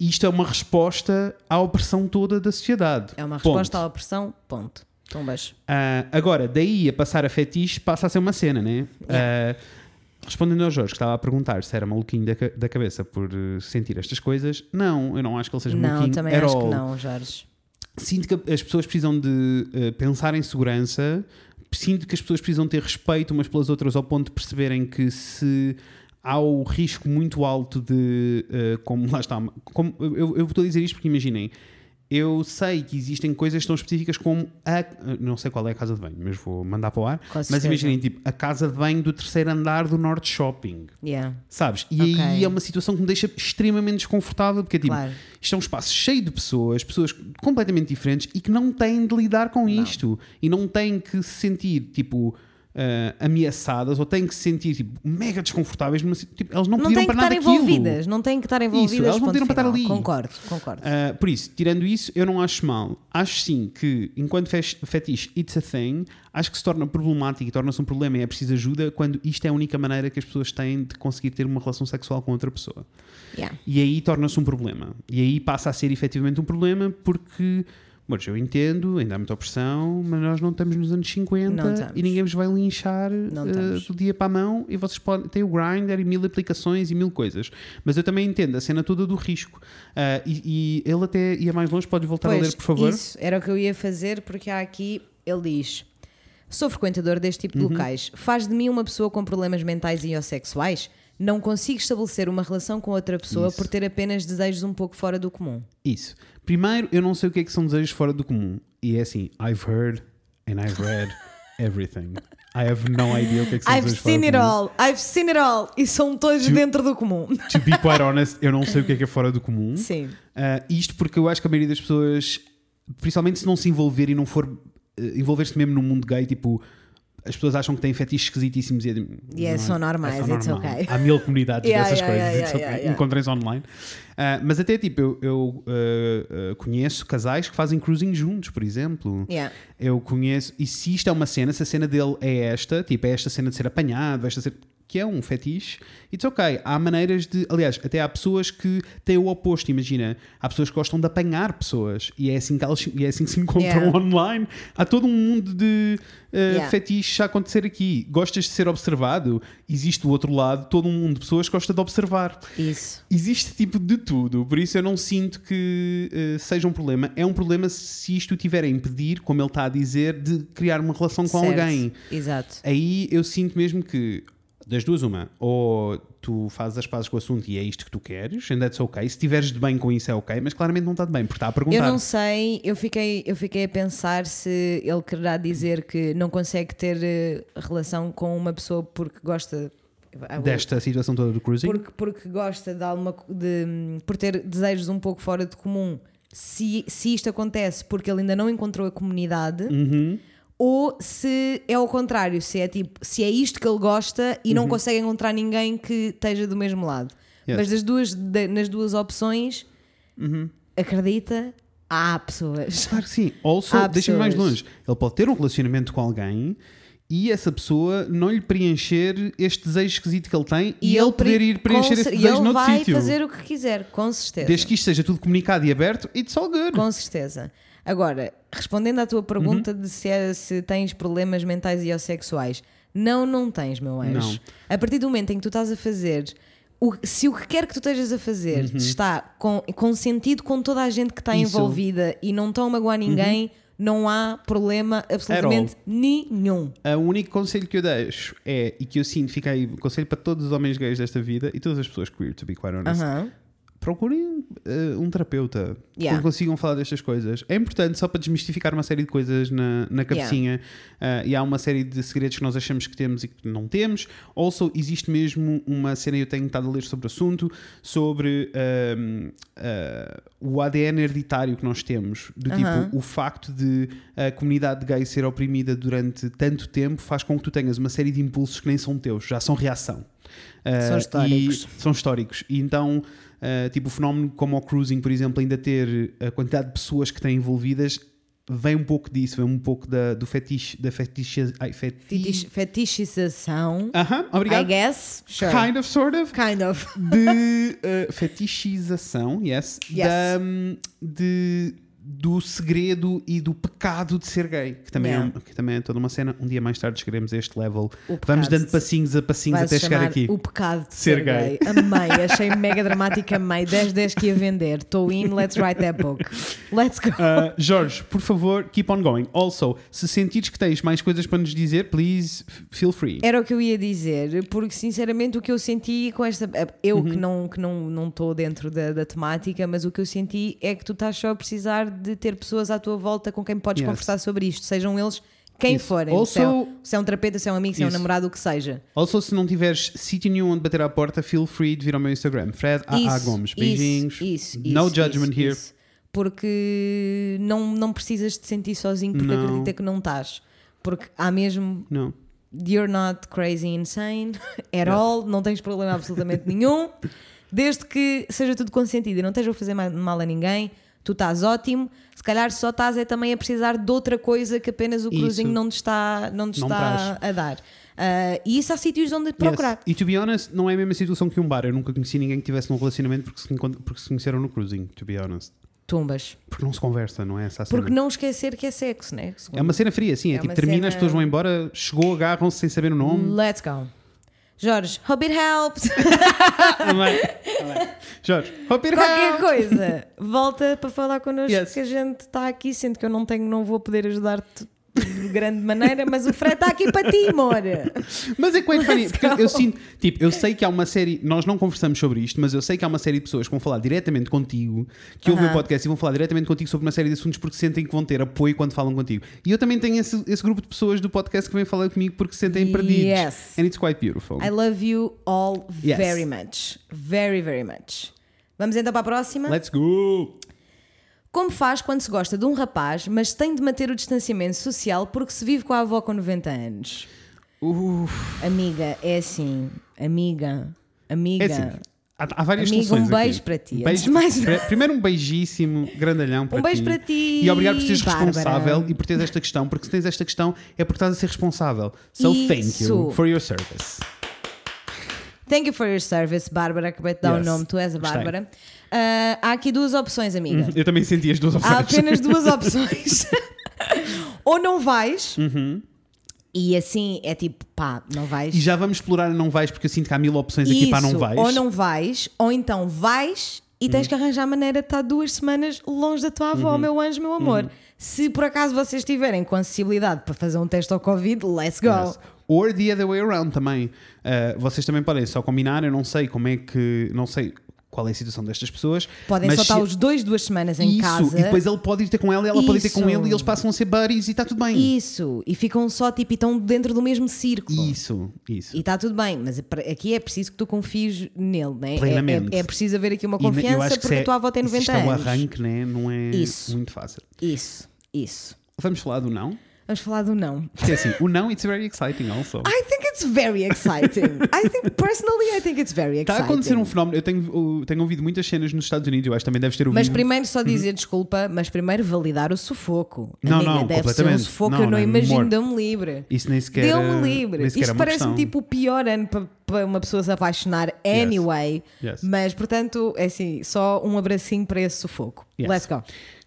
isto é uma resposta à opressão toda da sociedade. É uma Ponto. resposta à opressão. Ponto. Tumbas. Ah, agora, daí a passar a fetiche passa a ser uma cena, né? Ah, respondendo ao Jorge, que estava a perguntar se era maluquinho da, da cabeça por eh, sentir estas coisas, não, eu não acho que ele seja Não, maluquinho também at acho all. que não, Jorge. Sinto que as pessoas precisam de eh, pensar em segurança, sinto que as pessoas precisam ter respeito umas pelas outras ao ponto de perceberem que se há o risco muito alto de, eh, como lá está, como, eu, eu estou a dizer isto porque imaginem, eu sei que existem coisas tão específicas como a. Não sei qual é a casa de banho, mas vou mandar para o ar. Com mas imaginem, tipo, a casa de banho do terceiro andar do Norte Shopping. Yeah. Sabes? E Ok. aí é uma situação que me deixa extremamente desconfortável, porque é tipo, Claro. isto é um espaço cheio de pessoas, pessoas completamente diferentes e que não têm de lidar com isto e não têm que se sentir tipo ah, ameaçadas ou têm que se sentir tipo, mega desconfortáveis. Numa, si- tipo, eles não, Não pediram têm que para estar nada aquilo. envolvidas. Não têm que estar envolvidas. elas não pediram para estar ali. Concordo, concordo. Uh, por isso, tirando isso, eu não acho mal. Acho sim que, enquanto fetiche it's a thing, acho que se torna problemático e torna-se um problema e é preciso ajuda quando isto é a única maneira que as pessoas têm de conseguir ter uma relação sexual com outra pessoa. Yeah. E aí torna-se um problema. E aí passa a ser efetivamente um problema porque. Bom, eu entendo, ainda há muita opressão, mas nós não estamos nos anos 50 Não estamos. e ninguém vos vai linchar estamos. do dia para a mão e vocês podem ter o grinder e mil aplicações e mil coisas. Mas eu também entendo a cena toda do risco. Ah, e, e ele até ia mais longe, pode voltar a Pois, ler, por favor. Isso era o que eu ia fazer, porque há aqui, ele diz: Sou frequentador deste tipo de Uhum. locais. Faz de mim uma pessoa com problemas mentais e ou sexuais? Não consigo estabelecer uma relação com outra pessoa Isso. por ter apenas desejos um pouco fora do comum. Isso. Primeiro, eu não sei o que é que são desejos fora do comum. E é assim, I've heard and I've read everything. I have no idea o que é que são I've desejos fora seen it all, I've seen it all, e são todos Tu- dentro do comum. To be quite honest, eu não sei o que é que é fora do comum. Sim. Ah, isto porque eu acho que a maioria das pessoas, principalmente se não se envolver e não for eh, envolver-se mesmo no mundo gay, tipo as pessoas acham que têm fetiches esquisitíssimos e, é de- E é só normais, só it's okay. Há mil comunidades Yeah, dessas yeah, coisas, yeah, yeah, okay. yeah. encontrem-se online. Ah, mas até tipo, eu, eu, ah, ah, conheço casais que fazem cruising juntos, por exemplo. Yeah. Eu conheço, e se isto é uma cena, se a cena dele é esta, tipo, é esta cena de ser apanhado, esta cena, que é um fetiche, it's ok. Há maneiras de. Aliás, até há pessoas que têm o oposto, imagina. Há pessoas que gostam de apanhar pessoas e é assim que, elas, e é assim que se encontram Yeah. online. Há todo um mundo de uh, Yeah. fetiches a acontecer aqui. Gostas de ser observado? Existe o outro lado, todo um mundo de pessoas que gosta de observar. Isso. Existe tipo de tudo, por isso eu não sinto que eh, seja um problema. É um problema se isto tiver a impedir, como ele está a dizer, de criar uma relação com Certo. alguém. Exato. Aí eu sinto mesmo que, das duas, uma, ou tu fazes as pazes com o assunto e é isto que tu queres, and that's ok. Se estiveres de bem com isso é ok, mas claramente não está de bem, porque está a perguntar. Eu não sei, eu fiquei, eu fiquei a pensar se ele quererá dizer que não consegue ter eh, relação com uma pessoa porque gosta Desta situação toda do cruising. porque, porque gosta de alguma de, por ter desejos um pouco fora de comum. Se, se isto acontece porque ele ainda não encontrou a comunidade, Uhum. Ou se é ao contrário, se é tipo, se é isto que ele gosta e não consegue encontrar ninguém que esteja do mesmo lado. Uhum. Yes. Mas das duas, da- nas duas opções, Uhum. acredita, há pessoas. Claro que sim. Also, deixa-me mais longe. Ele pode ter um relacionamento com alguém e essa pessoa não lhe preencher este desejo esquisito que ele tem e, ele poder ir preencher esse cer- e desejo ele noutro vai sítio. fazer o que quiser, com certeza. Desde que isto seja tudo comunicado e aberto, it's all good. Com certeza. Agora, respondendo à tua pergunta Uhum. de se, é- se tens problemas mentais e ou sexuais, não, não tens, meu anjo. Não. A partir do momento em que tu estás a fazer, o- se o que quer que tu estejas a fazer está com, com sentido com toda a gente que está Uhum. Isso. Uhum. envolvida e não estão a magoar ninguém, não há problema absolutamente nenhum. O único conselho que eu deixo é, e que eu sinto, fica aí, conselho para todos os homens gays desta vida e todas as pessoas queer, to be quite honest, Aham. Procurem eh, um terapeuta Yeah. que consigam falar destas coisas. É importante só para desmistificar uma série de coisas na, na cabecinha. Eh, e há uma série de segredos que nós achamos que temos e que não temos. Also, existe mesmo uma cena, eu tenho estado a ler sobre o assunto, sobre eh, o ADN hereditário que nós temos. Do Aham. tipo, o facto de a comunidade gay ser oprimida durante tanto tempo faz com que tu tenhas uma série de impulsos que nem são teus, já são reação. Eh, São históricos. são históricos. E então, uh, tipo, o fenómeno como o cruising, por exemplo, ainda ter a quantidade de pessoas que têm envolvidas, vem um pouco disso, vem um pouco da, do fetiche, da fetiche. Ai, fetiche. Fetichização. Aham, I obrigado. guess. Sure. Kind of, sort of. Kind of. De uh, fetichização, yes, Yes. Da, de, do segredo e do pecado de ser gay, que também, Yeah. é, um- que também é toda uma cena. Um dia mais tarde chegaremos a este level. Vamos dando passinhos a passinhos até chegar aqui. O pecado de Ser ser, gay. gay. Amei, achei mega dramática, amei. 10 10 que ia vender. Estou in, let's write that book. Let's go. Uh, Jorge, por favor, keep on going. Also, se sentires que tens mais coisas para nos dizer, please feel free. Era o que eu ia dizer, porque sinceramente o que eu senti com esta. Eu Uhum. que não que não não estou dentro da, da temática, mas o que eu senti é que tu estás só a precisar de ter pessoas à tua volta com quem podes Yes. conversar sobre isto, sejam eles quem Isso. forem. Also- se, é, se é um terapeuta, se é um amigo, se é um Isso. namorado, o que seja. Also, se não tiveres sítio nenhum onde bater à porta, feel free de vir ao meu Instagram. Fred A. A. Isso, Gomes. isso, Beijinhos. Isso, no isso, judgment isso, here. isso. Porque não, não precisas te sentir sozinho porque Não. acredita que não estás. Porque há mesmo Não. You're not crazy insane at all, não tens problema absolutamente nenhum. Desde que seja tudo consentido e não esteja a fazer ma- mal a ninguém, tu estás ótimo. Se calhar só estás é também a precisar de outra coisa que apenas o Isso. cruzinho não te está, não te Não está a dar. Ah, e isso há sítios onde procurar. Yes. E to be honest, não é a mesma situação que um bar. Eu nunca conheci ninguém que tivesse num relacionamento porque se, porque se conheceram no cruising, to be honest. Tumbas. Porque não se conversa, não é essa a cena. Porque não esquecer que é sexo, né? É uma cena fria, sim. É, É tipo, termina, as cena- pessoas vão embora, chegou, agarram-se sem saber o nome. Let's go. Jorge, hope it helps. Também. Jorge, hope it Qualquer helps. coisa, volta para falar connosco Yes. que a gente está aqui, sendo que eu não tenho, não vou poder ajudar-te de grande maneira, mas o Fred está aqui para ti, amor. Mas é quite funny, porque eu, sinto, tipo, eu sei que há uma série, nós não conversamos sobre isto, mas eu sei que há uma série de pessoas que vão falar diretamente contigo, que ouvem o Aham. podcast e vão falar diretamente contigo sobre uma série de assuntos porque sentem que vão ter apoio quando falam contigo. E eu também tenho esse, esse grupo de pessoas do podcast que vêm falar comigo porque se sentem perdidos. Yes. And it's quite beautiful. I love you all Yes. very much. Very, very much. Vamos então para a próxima. Let's go! Como faz quando se gosta de um rapaz, mas tem de manter o distanciamento social porque se vive com a avó com 90 anos? Uf. Amiga, é assim. Amiga, amiga. É assim, há, há várias Amiga, soluções um beijo aqui. para ti. Beijo- mais pri- Primeiro um beijíssimo, grandalhão para Um beijo ti. para ti, E obrigado por seres Bárbara. responsável e por teres esta questão, porque se tens esta questão é porque estás a ser responsável. So thank you Isso. for your service. Thank you for your service, Bárbara. Acabei de dar o Yes. nome, tu és a. Bárbara. Ah, há aqui duas opções, amiga. Eu também senti as duas opções. Há apenas duas opções. ou não vais, Uhum. e assim é tipo, pá, não vais. E já vamos explorar não vais, porque eu sinto que há mil opções aqui para não Isso, vais. Ou não vais, ou então vais e Uhum. tens que arranjar maneira de estar duas semanas longe da tua Uhum. avó, meu anjo, meu amor. Se por acaso vocês tiverem com acessibilidade para fazer um teste ao Covid, let's go. Yes. Or the other way around também. Uh, vocês também podem só combinar, eu não sei como é que. Não sei qual é a situação destas pessoas. Podem mas só estar os dois, duas semanas em Isso, casa. e depois ele pode ir ter com ela e ela pode ir ter com Isso. ele e eles passam a ser buddies e está tudo bem. Isso, e ficam só tipo, e estão dentro do mesmo círculo. Isso, isso. E está tudo bem, mas aqui é preciso que tu confies nele, né? É- Plenamente. É, é preciso haver aqui uma confiança porque é- a tua avó tem se 90 isto é um anos. arranque, né? não é Isso. muito fácil. Isso, isso. Vamos falar do não? Vamos falar do não. Porque assim, o não, it's very exciting also. I think it's very exciting. I think, personally, I think it's very Está exciting. a acontecer um fenómeno. Eu tenho, eu tenho ouvido muitas cenas nos Estados Unidos, eu acho que também deves ter ouvido. Mas primeiro só dizer desculpa, mas primeiro validar o sufoco. Não, Amiga, não, deve ser um completamente. sufoco, Não, eu não não, imagino, amor. deu-me livre. Isso nem sequer. Deu-me livre. nem sequer é Isto parece-me tipo o pior ano para para uma pessoa se apaixonar anyway. Yes. Mas, portanto, é assim, só um abracinho para esse sufoco. Yes. Let's go.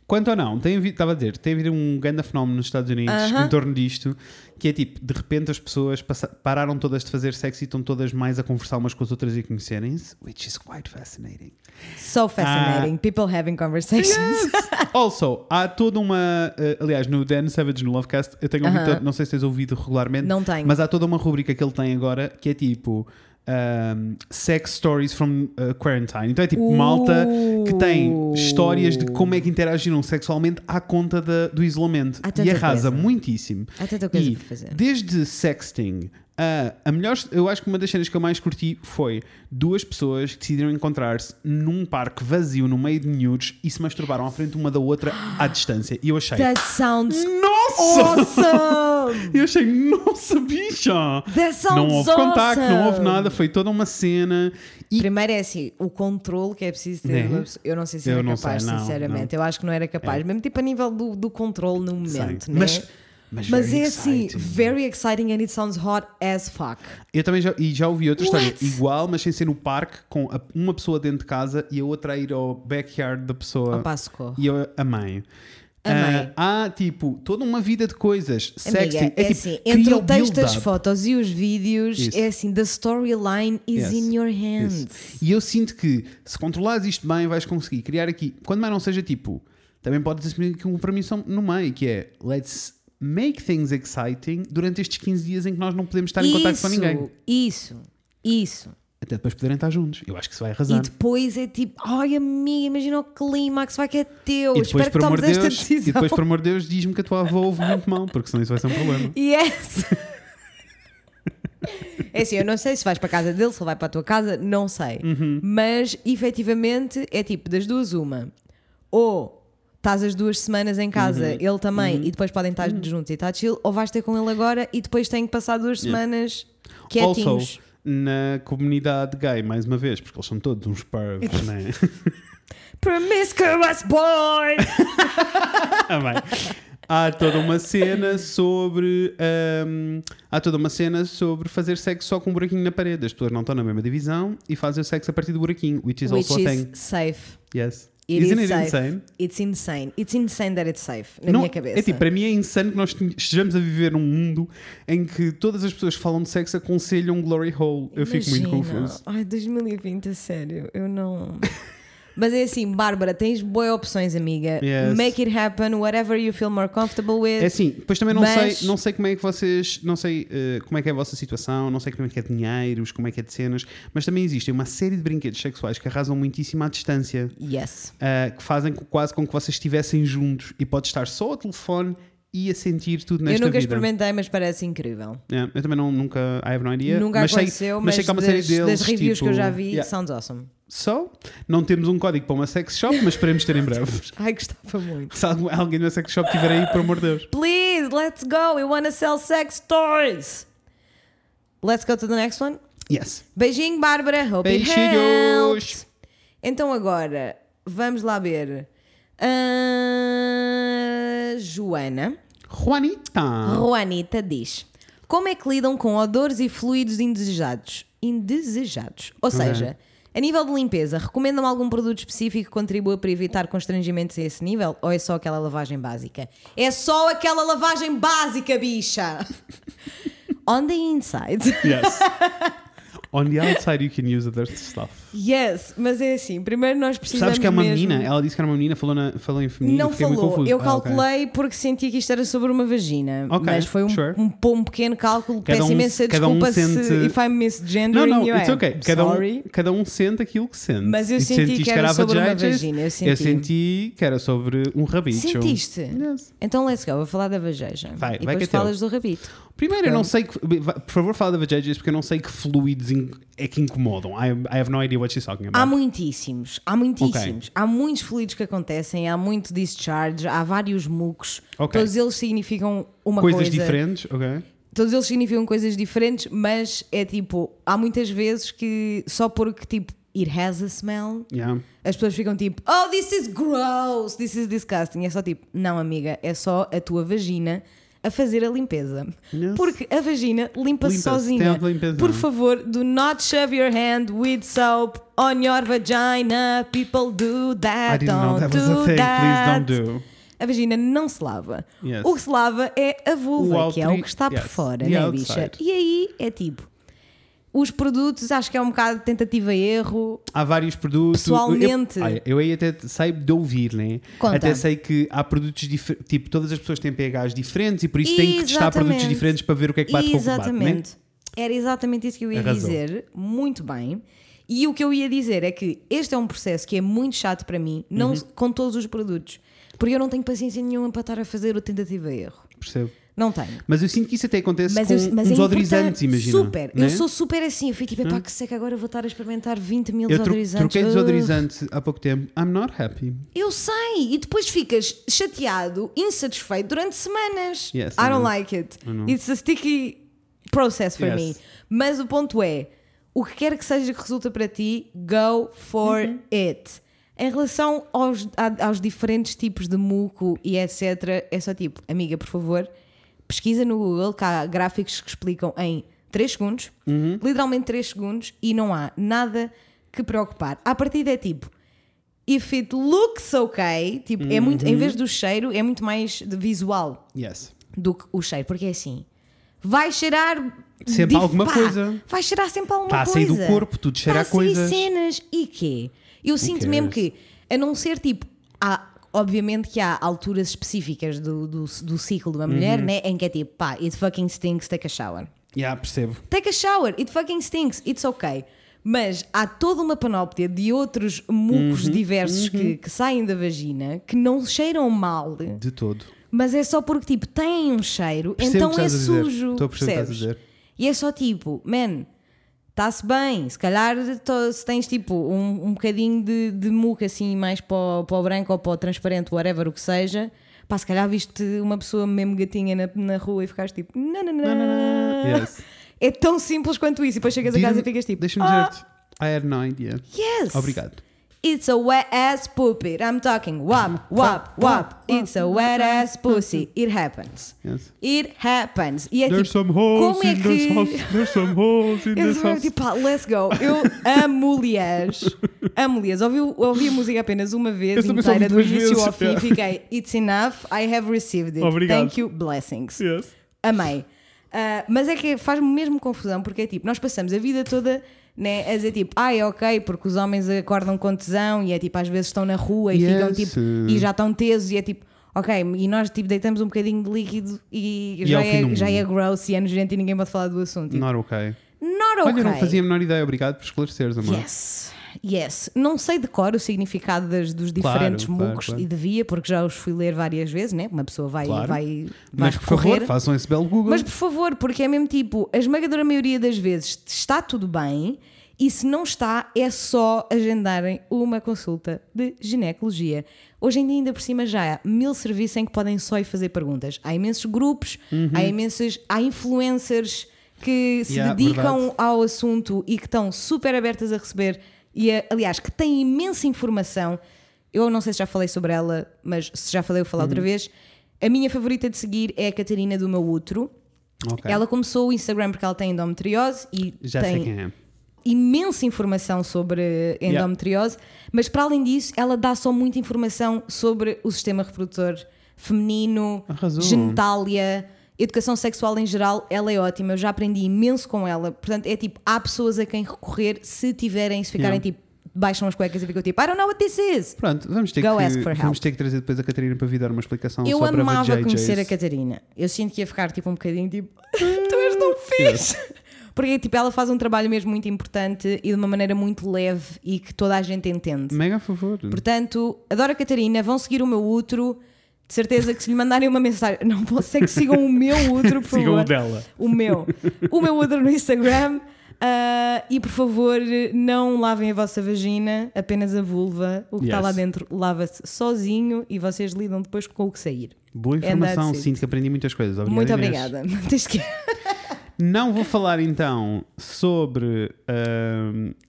Quanto ou não, tem estava a dizer, tem havido um grande fenómeno nos Estados Unidos Aham. em torno disto, que é tipo, de repente as pessoas pararam todas de fazer sexo e estão todas mais a conversar umas com as outras e conhecerem-se, which is quite fascinating. So fascinating. People having conversations. Also, há toda uma. eh, aliás, no Dan Savage no Lovecast, eu tenho ouvido, Aham. não sei se tens ouvido regularmente, Não tenho. mas há toda uma rubrica que ele tem agora que é tipo. Um, sex stories from uh, quarantine. Então é tipo Uh. malta que tem histórias de como é que interagiram sexualmente à conta da- do isolamento. E arrasa coisa. muitíssimo. Há tanta coisa E para fazer. Desde sexting a, a melhor, eu acho que uma das cenas que eu mais curti foi duas pessoas que decidiram encontrar-se num parque vazio no meio de miúdos e se masturbaram à frente uma da outra à distância. E eu achei, That sounds nossa! awesome! Eu achei, nossa bicha! That sounds Não houve contacto, não houve awesome! nada, foi toda uma cena. E Primeiro é assim, o controle que é preciso ter. Né? Eu não sei se Eu era não capaz, sei, não, sinceramente. Eu acho que não era capaz. Mesmo tipo a nível do, do controle no sei. momento, né? mas, mas, Mas é assim, exciting. very exciting and it sounds hot as fuck. Eu também já, e já ouvi outra história What? igual, mas sem ser no parque, com a- uma pessoa dentro de casa e a outra a ir ao backyard da pessoa. Opa, socorro. E eu amei. Ah, há tipo toda uma vida de coisas. Amiga, Sexting. é tipo, assim, entre o texto, as fotos e os vídeos, Isso. é assim, the storyline is Yes. in your Isso. hands. E eu sinto que se controlares isto bem, vais conseguir criar aqui, quando mais não seja tipo, também podes assumir aqui uma permissão no meio, que é let's make things exciting durante estes 15 dias em que nós não podemos estar em contato com ninguém. Isso, isso. Até depois poderem estar juntos. Eu acho que isso vai arrasar. E depois é tipo, ai amiga, imagina o clímax, vai que é teu. E depois, Espero que por amor tomes de esta Deus, decisão. e depois, por amor de Deus, diz-me que a tua avó ouve muito mal, porque senão isso vai ser um problema. Yes! É assim, eu não sei se vais para a casa dele, se ele vai para a tua casa, não sei. Uhum. Mas efetivamente é tipo, das duas, uma. Ou estás as duas semanas em casa, Uhum. ele também, e depois podem estar juntos e está chill, ou vais ter com ele agora e depois têm que passar duas semanas quietinhos. Also, na comunidade gay, mais uma vez, porque eles são todos uns pervs, né? Promiscuous boy! Ah, bem. Há toda uma cena sobre. hum, há toda uma cena sobre fazer sexo só com um buraquinho na parede. As pessoas não estão na mesma divisão e fazem o sexo a partir do buraquinho, which is Which also a is thing. safe. Yes. It Isn't is it insane? It's insane. It's insane that it's safe, na Não- minha cabeça. É tipo, para mim é insano que nós estejamos a viver num mundo em que todas as pessoas que falam de sexo aconselham glory hole. Eu fico muito Imagina. confuso. Ai, 2020, a sério, eu não. Mas é assim, Bárbara, tens boas opções, amiga. Yes. Make it happen, whatever you feel more comfortable with. É assim, depois também não, Mas- sei, não sei como é que vocês, não sei eh, como é que é a vossa situação, não sei como é que é de dinheiros, como é que é de cenas, mas também existe uma série de brinquedos sexuais que arrasam muitíssimo à distância, Yes. eh, que fazem quase com que vocês estivessem juntos e pode estar só ao telefone e a sentir tudo Eu nesta nunca vida. experimentei, mas parece incrível. Yeah, eu também não, nunca. I have no idea. Nunca mas sei, aconteceu, mas mas, sei que há uma das, série deles. das reviews que eu já tipo, vi, yeah. sounds awesome. So, não temos um código para uma sex shop, mas esperemos ter em breve. Ai, gostava muito. Se alguém na sex shop estiver aí, por amor de Deus. Please, let's go. We want to sell sex toys. Let's go to the next one. Yes. Beijinho, Bárbara. Hope Beijinhos. Então agora, vamos lá ver. Joana. Juanita. Juanita diz: Como é que lidam com odores e fluidos indesejados? Indesejados. Ou seja, a nível de limpeza, recomendam algum produto específico que contribua para evitar constrangimentos a esse nível? Ou é só aquela lavagem básica? É só aquela lavagem básica, bicha! On the inside. Yes. On the outside you can use other stuff. Yes, mas é assim. Primeiro nós precisamos. Sabes que é uma mesmo- menina? Ela disse que era uma menina, falou, na, falou em feminino. Não falou, eu Ah, ok. calculei porque sentia que isto era sobre uma vagina. Ok, mas foi um, sure. um, um pequeno cálculo. Cada Peço um- imensa cada um desculpa sente- se if I'm misgendering Não, não, you. it's I'm ok. Cada sorry. um, cada um sente aquilo que sente. Mas eu E senti que era sobre uma vagina, eu Eu senti. senti que era sobre um rabicho. Sentiste? Yes. Então let's go, vou falar da vageja. Vai, e vai que depois é teu. falas do rabito. Primeiro, eu não sei que. Por favor, fala da vaginas porque eu não sei que fluidos é que incomodam. I, I have no idea what she's talking Há about. muitíssimos, há muitíssimos. Há muitos fluidos que acontecem, há muito discharge, há vários mucos. Ok. Todos eles significam uma Coisas coisa. diferentes, ok? Todos eles significam coisas diferentes, mas é tipo, há muitas vezes que só porque tipo, it has a smell, Yeah. as pessoas ficam tipo, oh, this is gross, this is disgusting. É só tipo, não, amiga, é só a tua vagina a fazer a limpeza. Yes. Porque a vagina limpa-se tem sozinha. Por favor, do not shove your hand with soap on your vagina. People do I that. didn't know don't that was a do thing. that. Please don't do. A vagina não se lava. Yes. O que se lava é a vulva, O que é o que está por yes, fora, the né, bicha? E aí é tipo. Os produtos, acho que é um bocado de tentativa e erro. Há vários produtos. Pessoalmente- Eu, olha, eu aí até sei de ouvir, né? Conta. Até sei que há produtos diferentes. Tipo, todas as pessoas têm pHs diferentes e por isso têm que testar produtos Exatamente. diferentes para ver o que é que bate com o que bate, né? Exatamente. Era exatamente isso que eu ia Arrasou. dizer. Muito bem. E o que eu ia dizer é que este é um processo que é muito chato para mim, não Uhum. com todos os produtos. Porque eu não tenho paciência nenhuma para estar a fazer o tentativa e erro. Percebo. Não tenho. Mas eu sinto que isso até acontece Mas, com eu, mas é odorizantes, imagina. Super. né? Eu sou super assim. Eu fui tipo, epá, que seca, agora vou estar a experimentar 20 mil Eu desodorizantes. troquei Ugh. desodorizante há pouco tempo. I'm not happy. Eu sei. E depois ficas chateado, insatisfeito durante semanas. Yes, I I don't know. like it. It's a sticky process for Yes. me. Mas o ponto é, o que quer que seja que resulta para ti, go for Uhum. it. Em relação aos, a- aos diferentes tipos de muco e etc, é só tipo, amiga, por favor, pesquisa no Google que há gráficos que explicam em 3 segundos, Uhum. literalmente 3 segundos, e não há nada que preocupar. A partida é tipo, if it looks okay, tipo, é muito, Uhum. em vez do cheiro, é muito mais de visual Yes. do que o cheiro, porque é assim, vai cheirar Sempre dif- alguma pá, coisa. Vai cheirar sempre alguma Tá a coisa. sair do corpo, tudo cheira Tá a coisas. cenas e quê? Eu sinto cares? mesmo que, a não ser tipo, há, obviamente que há alturas específicas do, do, do ciclo de uma Uhum. mulher, né, em que é tipo, pá, it fucking stinks, take a shower. Yeah, percebo. Take a shower, it fucking stinks, it's okay. Mas há toda uma panóplia de outros mucos Uhum, diversos Que, que saem da vagina que não cheiram mal, De todo. mas é só porque tipo têm um cheiro, Percebo então é sujo. Estou a perceber o que estás a percebes? dizer. E é só tipo, man, está-se bem. Se calhar se tens tipo um, um bocadinho de, de muca assim mais para o, para o branco ou para o transparente, whatever o que seja. Pá, se calhar viste uma pessoa mesmo gatinha na, na rua e ficaste tipo, não. Yes. É tão simples quanto isso. E depois chegas a casa e ficas tipo, Deixa-me "Ah, dizer-te. I had no idea. Yes. Obrigado. It's a wet ass poopy. I'm talking wap, wap, wap. It's a wet ass pussy. It happens. Yes. It happens. E é There's tipo, some holes é in this que... house. There's some holes in this house. tipo, pá, let's go. Eu amo Lias. Amo Lias. Ouvi, ouvi a música apenas uma vez Eu inteira, do início vezes, ao fim. yeah. Fiquei, it's enough. I have received it. Obrigado. Thank you. Blessings. Yes. Amei. Ah, mas é que faz-me mesmo confusão, porque é tipo, nós passamos a vida toda né, a dizer tipo, ai, é ok, porque os homens acordam com tesão e é tipo, às vezes estão na rua e ficam Yes. tipo, e já estão tesos e é tipo, ok, e nós tipo deitamos um bocadinho de líquido e, E já, é é, já é gross e é nojento e ninguém pode falar do assunto. Tipo, Not okay. not Olha, ok. eu não fazia a menor ideia. Obrigado por esclareceres, amor. Yes. Yes. Não sei de cor o significado das- dos Claro, diferentes claro, mucos claro. e devia, porque já os fui ler várias vezes, né? Uma pessoa vai, Claro. vai, vai Mas por recorrer. favor, façam esse belo Google. Mas por favor, porque é mesmo tipo, a esmagadora maioria das vezes está tudo bem e se não está, é só agendarem uma consulta de ginecologia. Hoje em dia, ainda por cima, já há mil serviços em que podem só ir fazer perguntas. Há imensos grupos, há imensas, há influencers que se Uhum. Yeah, dedicam verdade. ao assunto e que estão super abertas a receber e, a- aliás, que têm imensa informação. Eu não sei se já falei sobre ela, mas se já falei, eu vou falar Uhum. outra vez. A minha favorita de seguir é a Catarina do meu útero. Ok. Ela começou o Instagram porque ela tem endometriose e Já tem sei quem é. Imensa informação sobre endometriose, mas para além disso, ela dá só muita informação sobre o sistema reprodutor feminino, Arrasou. genitália, educação sexual em geral. Ela é ótima, eu já aprendi imenso com ela. Portanto, é tipo, há pessoas a quem recorrer se tiverem, se ficarem Yeah. tipo, baixam as cuecas e ficam tipo, I don't know what this is. Pronto, vamos ter, Go que, ask for vamos ter que trazer depois a Catarina para vir dar uma explicação Eu amava conhecer a Catarina. Eu sinto que ia ficar tipo um bocadinho tipo, tu és tão fixe. Porque tipo, ela faz um trabalho mesmo muito importante e de uma maneira muito leve e que toda a gente entende. Mega a favor. Portanto, adoro a Catarina, vão seguir o meu útero. De certeza que se lhe mandarem uma mensagem, não posso é que sigam o meu útero, por favor. Sigam o dela. O meu. O meu útero no Instagram. Ah, e por favor, não lavem a vossa vagina, apenas a vulva. O que está Yes. lá dentro lava-se sozinho e vocês lidam depois com o que sair. Boa informação, sinto que aprendi muitas coisas. Obrigado, Muito Inês. obrigada. Não vou falar então sobre,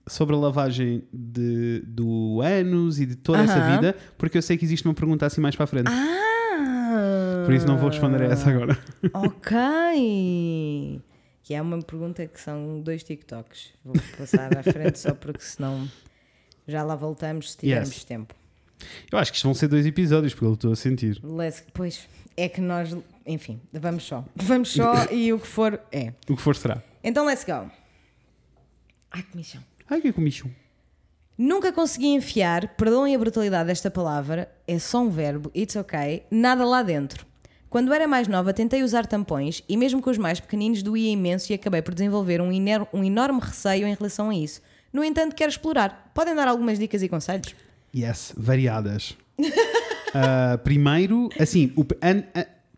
sobre a lavagem de, do ânus e de toda essa Aham. vida, porque eu sei que existe uma pergunta assim mais para a frente. Ah! Por isso não vou responder a essa agora. Ok. Que é uma pergunta que são dois TikToks. Vou passar à frente só porque senão já lá voltamos se tivermos Yes. tempo. Eu acho que isto vão ser dois episódios, porque eu estou a sentir. Let's- Pois, é que nós, enfim, vamos só. Vamos só e o que for é. O que for será. Então, let's go. Ai, que michão. Ai, que comichão. Nunca consegui enfiar, perdoem a brutalidade desta palavra, é só um verbo, it's ok, nada lá dentro. Quando era mais nova, tentei usar tampões e, mesmo com os mais pequeninos, doía imenso e acabei por desenvolver um, iner- um enorme receio em relação a isso. No entanto, quero explorar. Podem dar algumas dicas e conselhos? Yes, variadas. Ah, primeiro, assim, o, an-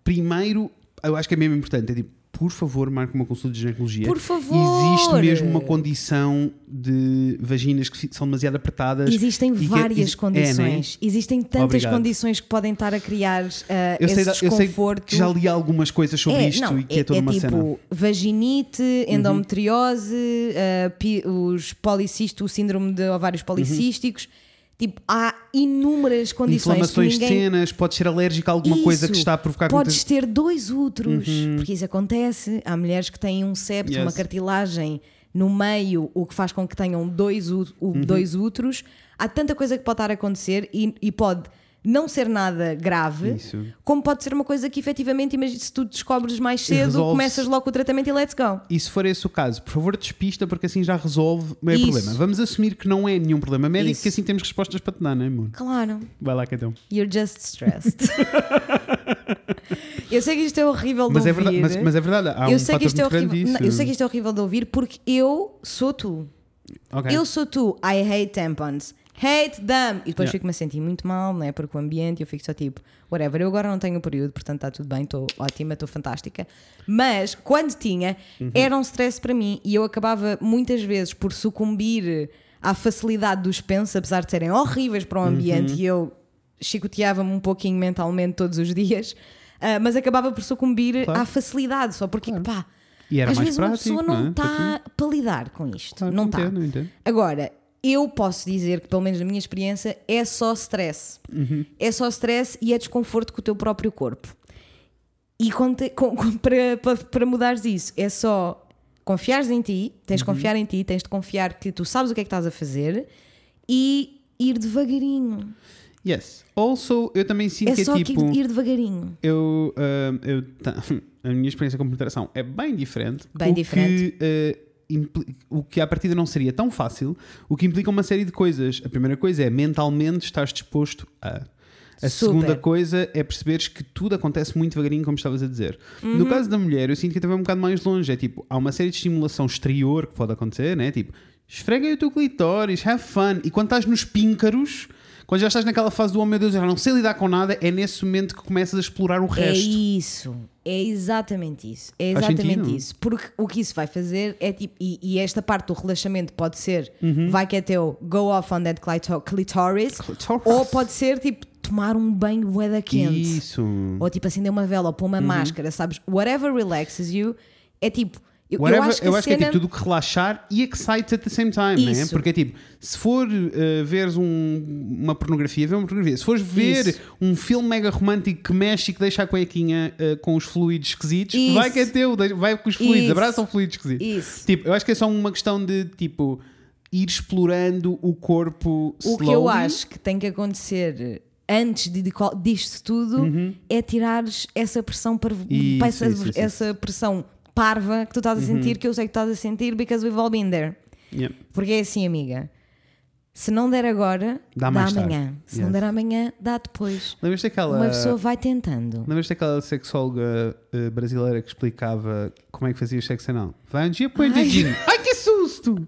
primeiro, eu acho que é mesmo importante, é tipo, por favor, marque uma consulta de ginecologia. Por favor! Existe mesmo uma condição de vaginas que são demasiado apertadas. Existem que- várias exi- é, né? condições. Existem tantas Obrigado. condições que podem estar a criar ah, Eu esse sei, da- eu sei desconforto. que já li algumas coisas sobre isto não, e que é, toda uma tipo cena. Uhum. vaginite, endometriose, ah, pi- os policísticos, o síndrome de ovários policísticos. Tipo, há inúmeras condições Inflamações de ninguém... cenas, pode ser alérgico a alguma coisa que Isso. está a provocar Podes ter dois úteros, porque isso acontece. Há mulheres que têm um septo, uma Yes. cartilagem no meio, o que faz com que tenham dois, Uhum. dois úteros. Há tanta coisa que pode estar a acontecer e, e pode não ser nada grave, Isso. como pode ser uma coisa que efetivamente, se tu descobres mais cedo, começas logo o tratamento e let's go. E se for esse o caso, por favor, despista, porque assim já resolve o meu Isso. problema. Vamos assumir que não é nenhum problema médico, Isso. que assim temos respostas para te dar, não é, amor? Claro. Vai lá, então. You're just stressed. eu sei que isto é horrível de Mas é, ouvir. verdade, mas, mas é verdade, há eu um sei que isto é horrível. não, eu sei que isto é horrível de ouvir porque eu sou tu. Ok. Eu sou tu. I hate tampons. Hate them. E depois Yeah. fico-me a sentir muito mal, não é? Porque o ambiente, eu fico só tipo, whatever. Eu agora não tenho período, portanto está tudo bem, estou ótima, estou fantástica. Mas quando tinha, Uhum. era um stress para mim e eu acabava muitas vezes por sucumbir à facilidade dos pensos, apesar de serem horríveis para o ambiente Uhum. e eu chicoteava-me um pouquinho mentalmente todos os dias. ah, mas acabava por sucumbir Claro. à facilidade, só porque, pá, E era às mais vezes uma prático, pessoa não é? Está ti. para lidar com isto. Claro, não está. Agora, eu posso dizer que, pelo menos na minha experiência, é só stress. Uhum. É só stress e é desconforto com o teu próprio corpo. E com te- com- com- para, para, para mudares isso, é só confiares em ti, tens Uhum. de confiar em ti, tens de confiar que tu sabes o que é que estás a fazer e ir devagarinho. Yes. Also, eu também sinto É que só é que tipo. ir devagarinho. Eu, ah, eu a minha experiência com penetração é bem diferente. Bem diferente. Que, ah, impli- o que à partida não seria tão fácil, o que implica uma série de coisas. A primeira coisa é mentalmente estás disposto a. A Super. segunda coisa é perceberes que tudo acontece muito devagarinho, como estavas a dizer. Uhum. No caso da mulher, eu sinto que até vai um bocado mais longe. É tipo, há uma série de estimulação exterior que pode acontecer, né? Tipo, Esfrega o teu clitóris, have fun. E quando estás nos píncaros, quando já estás naquela fase do oh meu Deus, eu não sei lidar com nada, é nesse momento que começas a explorar o É resto. isso, é exatamente isso. É exatamente isso. Porque o que isso vai fazer é tipo, e, e esta parte do relaxamento pode ser, Uhum. vai que é teu go off on that clito- clitoris, Clitoris. ou pode ser tipo tomar um banho bué quente. Isso. Ou tipo acender uma vela ou pôr uma máscara, sabes? Whatever relaxes you, é tipo. Eu, eu Whatever- acho que, a é cena... tipo tudo que relaxar e excite at the same time, né? Isso. Porque é tipo, se for uh, veres um- uma pornografia, vê uma pornografia. Se fores ver Isso. um filme mega romântico que mexe e que deixa a cuequinha uh, com os fluidos esquisitos, Isso. vai que é teu, vai com os fluidos, abraça o fluido esquisito. Isso. Tipo, eu acho que é só uma questão de tipo ir explorando o corpo O que eu acho que tem que acontecer antes de, de disto tudo é tirares essa pressão Uhum. Isso, para essa, isso, isso, essa pressão parva que tu estás a sentir, que eu sei que estás a sentir, because we've all been there. Yeah. Porque é assim, amiga. Se não der agora, Dá dá, mais tarde. amanhã. Se não der amanhã, dá depois. Lembras daquela. Uma pessoa vai tentando. Lembras daquela sexóloga uh, brasileira que explicava como é que fazias sexo anal? Vai um dia põe o Ai. dedinho. Ai que susto!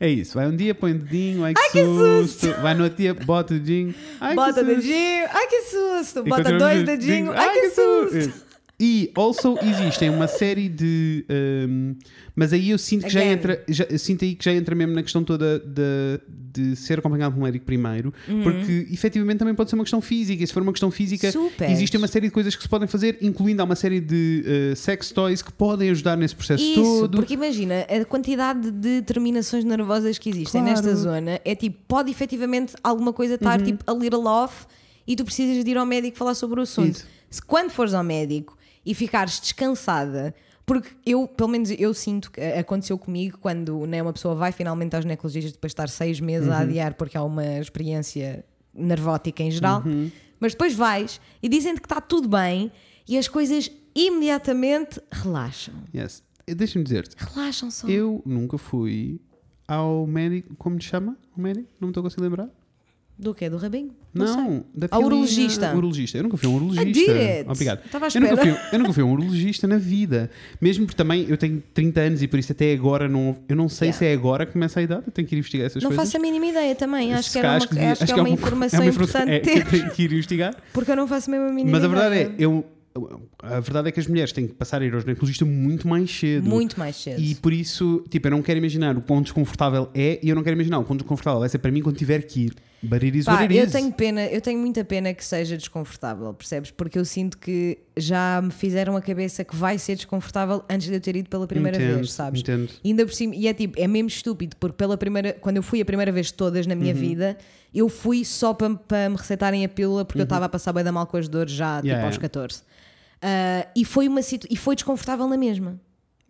É isso, vai um dia põe o dedinho, ai que, Ai, que susto. Vai no outro dia, bota o dedinho, ai Bota que susto. dedinho, ai que susto. Bota dois dedinhos, ai que susto. Isso. E also existem uma série de. um, mas aí eu sinto que já Again. entra. Já, eu sinto aí que já entra mesmo na questão toda de, de ser acompanhado por um médico primeiro, porque efetivamente também pode ser uma questão física. E se for uma questão física, Super. existe uma série de coisas que se podem fazer, incluindo há uma série de uh, sex toys que podem ajudar nesse processo Isso, todo. porque imagina, a quantidade de terminações nervosas que existem Claro. nesta zona é tipo, pode efetivamente alguma coisa estar Uhum. tipo a little off e tu precisas de ir ao médico falar sobre o assunto. Isso. Se quando fores ao médico e ficares descansada, porque eu, pelo menos eu sinto que aconteceu comigo quando né, uma pessoa vai finalmente aos ginecologistas depois de estar seis meses Uhum. a adiar porque há uma experiência nervótica em geral, Uhum. mas depois vais e dizem-te que está tudo bem e as coisas imediatamente relaxam. Yes. Deixa-me dizer-te, Relaxam só. eu nunca fui ao médico. Como te chama? O médico? Não me estou a conseguir lembrar. Do quê? Do rabinho? Não, sei. da Ao filinha- urologista. urologista. Eu nunca fui a um urologista. I. Obrigado. Eu nunca, fui, eu nunca fui a um urologista na vida. Mesmo porque também eu tenho 30 anos e por isso até agora não. Eu não sei Yeah. se é agora que começa a idade. Eu tenho que ir investigar essas Não coisas. faço a mínima ideia também. Acho que, uma, devia- acho que é uma informação é uma importante é, ter. que tenho que ir investigar. Porque eu não faço mesmo a mínima Mas a ideia. verdade é, eu, a verdade é que as mulheres têm que passar a ir ao ginecologista muito mais cedo. Muito mais cedo. E por isso, tipo, eu não quero imaginar o quão desconfortável é e eu não quero imaginar o quão desconfortável vai ser para mim quando tiver que ir. But it is Pá, what it eu is. tenho pena, eu tenho muita pena que seja desconfortável, percebes? Porque eu sinto que já me fizeram a cabeça que vai ser desconfortável antes de eu ter ido pela primeira Entendo, vez, sabes? entendo. E ainda por cima, e é tipo, é mesmo estúpido, porque pela primeira, quando eu fui a primeira vez todas na minha Uhum. vida, eu fui só para, me receitarem a pílula porque eu estava a passar bem da mal com as dores já tipo Uhum. Yeah, aos yeah. 14. Ah, e foi uma e foi desconfortável na mesma.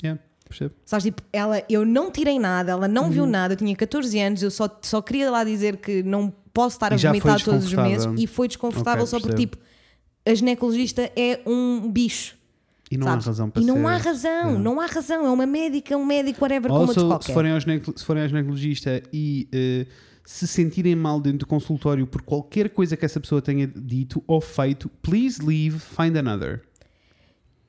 Yeah, percebo. Sabes, tipo, ela, eu não tirei nada, ela não Uhum. viu nada, eu tinha 14 anos, eu só, só queria lá dizer que não posso estar a E vomitar todos os meses e foi desconfortável Ok, só porque, tipo, a ginecologista é um bicho. E não sabes? há razão para E não ser. há razão, Yeah. não há razão. É uma médica, um médico, whatever, como outro Also, qualquer. se forem, ao se forem ao ginecologista e eh, se sentirem mal dentro do consultório por qualquer coisa que essa pessoa tenha dito ou feito, please leave, find another.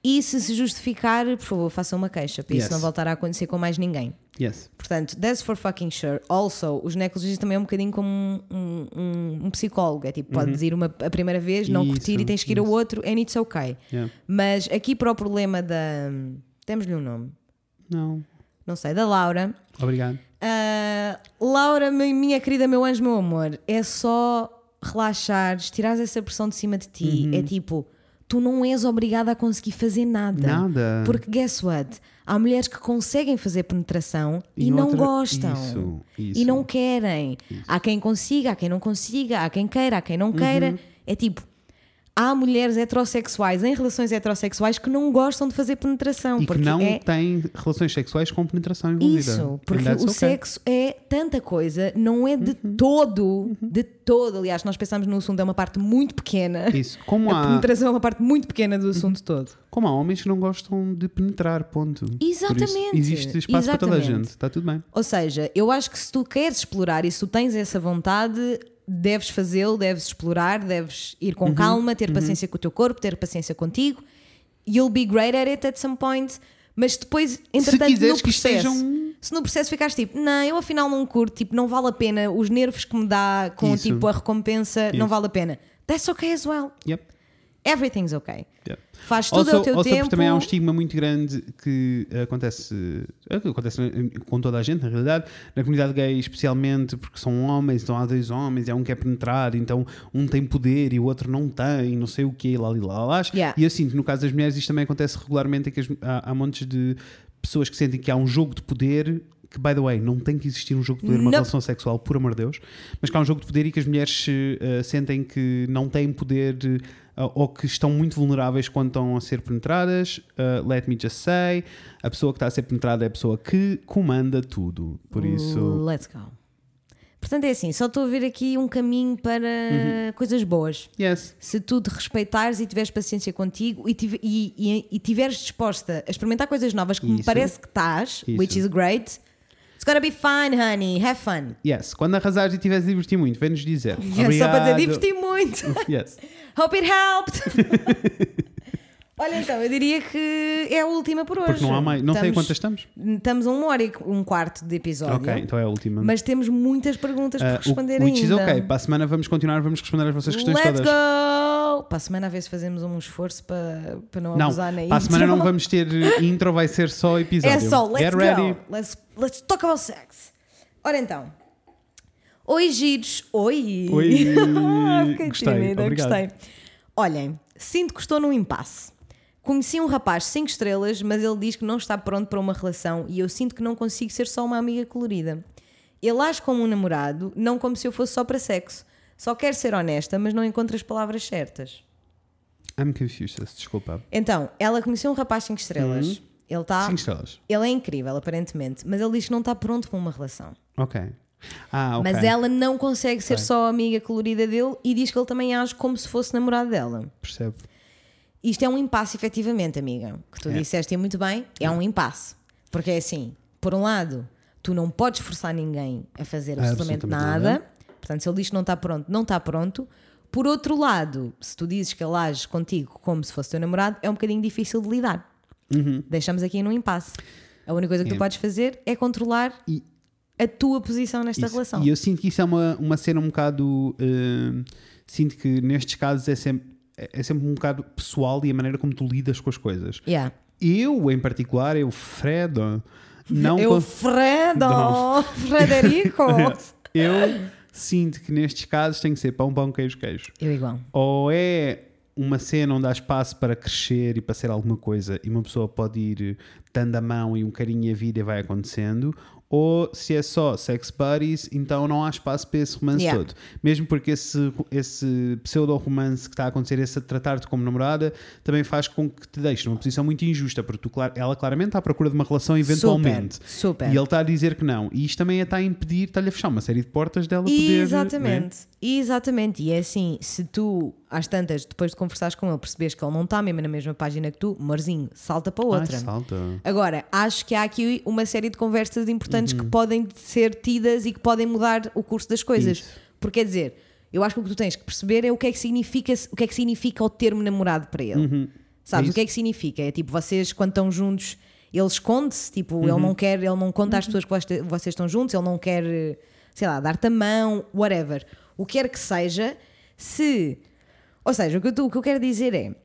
E se se justificar, por favor, façam uma queixa, para isso Yes. não voltar a acontecer com mais ninguém. Yes. Portanto, that's for fucking sure. Also, o ginecologista também é um bocadinho como um, um, um- psicólogo. É tipo, podes ir uma, a primeira vez, não Uhum. Isso, curtir e tens que ir ao isso. outro, and it's okay. Yeah. Mas aqui para o problema da. Temos-lhe um nome. Não. Não sei, da Laura. Obrigado. Ah, Laura, mi- minha querida, meu anjo, meu amor, é só relaxares, tirares essa pressão de cima de ti. Uhum. É tipo, tu não és obrigada a conseguir fazer nada. Nada. Porque guess what? Há mulheres que conseguem fazer penetração e, E não outra- gostam. isso, isso. E não querem. Há quem consiga, há quem não consiga, há quem queira, há quem não queira. Uhum. É tipo. Há mulheres heterossexuais em relações heterossexuais que não gostam de fazer penetração. E que porque não é têm relações sexuais com penetração envolvida. isso, porque o okay. sexo é tanta coisa, não é de Uhum. todo, de todo. Aliás, nós pensamos no assunto, é uma parte muito pequena. Isso. Como A há, penetração é uma parte muito pequena do assunto todo. como há homens que não gostam de penetrar, ponto. Exatamente. existe espaço para toda a Exatamente. gente. Está tudo bem. Ou seja, eu acho que se tu queres explorar e se tu tens essa vontade, deves fazê-lo, deves explorar, deves ir Uhum. com calma, ter paciência com o teu corpo, ter paciência contigo. You'll be great at it at some point. Mas depois, entretanto, quiseres no processo, um Se no processo ficares tipo, não, eu afinal não curto, tipo, não vale a pena, os nervos que me dá com Isso. tipo a recompensa não Isso. vale a pena. That's okay as well. Yep. Everything's okay. yep. Faz tudo Also, ao teu also tempo. também há um estigma muito grande que acontece, eh, que acontece com toda a gente, na realidade, na comunidade gay, especialmente porque são homens, então há dois homens, e há um que é penetrado, então um tem poder e o outro não tem, não sei o quê, lá, lá, lá. Yeah. E eu sinto no caso das mulheres isto também acontece regularmente, é que as- há, há montes de pessoas que sentem que há um jogo de poder. Que, by the way, não tem que existir um jogo de poder numa Nope. relação sexual, por amor de Deus, mas que há um jogo de poder e que as mulheres eh, sentem que não têm poder eh, ou que estão muito vulneráveis quando estão a ser penetradas. Uh, let me just say, a pessoa que está a ser penetrada é a pessoa que comanda tudo. Por isso, Let's go. Portanto, é assim, só estou a ver aqui um caminho para Uhum. coisas boas. yes, Se tu te respeitares e tiveres paciência contigo e, tive- e, e, e tiveres disposta a experimentar coisas novas que me Isso. parece que estás, Isso. which is great, it's gonna be fine, honey. Have fun. yes. Quando arrasares e tiveres a divertir muito, vem-nos dizer. É só para dizer Obrigado. diverti muito. Yes. Hope it helped. Olha, então, eu diria que é a última por hoje. Porque não há mais. Não sei Estamos- quantas estamos. Estamos a uma hora e um quarto de episódio. Ok, então é a última. Mas temos muitas perguntas Uh, por responder o, which is ainda. ok. Para a semana vamos continuar, vamos responder às vossas questões Let's todas. go! Para a semana a ver se fazemos um esforço para, para não, Não, abusar na para a semana intro. não vamos ter intro, vai ser só episódio. É só, let's Get go. ready. Let's, let's talk about sex. Ora então. Oi, giros. Oi. Oi. Fiquei Gostei, tímida, obrigado. gostei. Olhem, sinto que estou num impasse. Conheci um rapaz 5 estrelas, mas ele diz que não está pronto para uma relação e eu sinto que não consigo ser só uma amiga colorida. Ele age como um namorado, não como se eu fosse só para sexo. Só quero ser honesta, mas não encontro as palavras certas. I'm confused, desculpa. Então, ela conheceu um rapaz 5 estrelas. Ele está. 5 estrelas. Ele é incrível, aparentemente, mas ele diz que não está pronto para uma relação. Ok. Ah, ok. Mas ela não consegue ser só a amiga colorida dele e diz que ele também age como se fosse namorado dela. Percebo. Isto é um impasse, efetivamente, amiga. Que tu É. disseste e muito bem, é um impasse. Porque é assim, por um lado, tu não podes forçar ninguém a fazer absolutamente, Absolutamente nada. nada. Portanto, se ele diz que não está pronto, não está pronto. Por outro lado, se tu dizes que ele age contigo como se fosse teu namorado, é um bocadinho difícil de lidar. Deixamos aqui num impasse. A única coisa que tu Uhum. É. podes fazer é controlar E- a tua posição nesta Isso. relação. E eu sinto que isso é uma, uma cena um bocado. hum, sinto que nestes casos é sempre, é sempre um bocado pessoal e a maneira como tu lidas com as coisas. Yeah. Eu, em particular, eu, Fredo, não. Eu, Fredo! Não. Frederico! eu sinto que nestes casos tem que ser pão, pão, queijo, queijo. eu igual. Ou é uma cena onde há espaço para crescer e para ser alguma coisa e uma pessoa pode ir dando a mão e um carinho e a vida vai acontecendo, ou se é só sex buddies, então não há espaço para esse romance Yeah. todo. Mesmo porque esse, esse pseudo-romance que está a acontecer, esse tratar-te como namorada, também faz com que te deixe numa posição muito injusta, porque tu, ela claramente está à procura de uma relação eventualmente. Super, super. E ele está a dizer que não. E isto também está a impedir, está-lhe a fechar uma série de portas dela poder. né? Exatamente, exatamente. E é assim, se tu, às tantas, depois de conversares com ele, percebes que ele não está mesmo na mesma página que tu, amorzinho, salta para Ai, outra. salta. Agora, acho que há aqui uma série de conversas importantes Uhum. que podem ser tidas e que podem mudar o curso das coisas. Isso. Porque quer dizer, eu acho que o que tu tens que perceber é o que é que significa, o que é que significa o termo namorado para ele. Sabes É o que é que significa? É tipo, vocês quando estão juntos, ele esconde-se, tipo, Uhum. ele não quer, ele não conta às pessoas que vocês estão juntos, ele não quer, sei lá, dar-te a mão, whatever. O que quer que seja, se. Ou seja, o que, eu, tô- o que eu quero dizer é.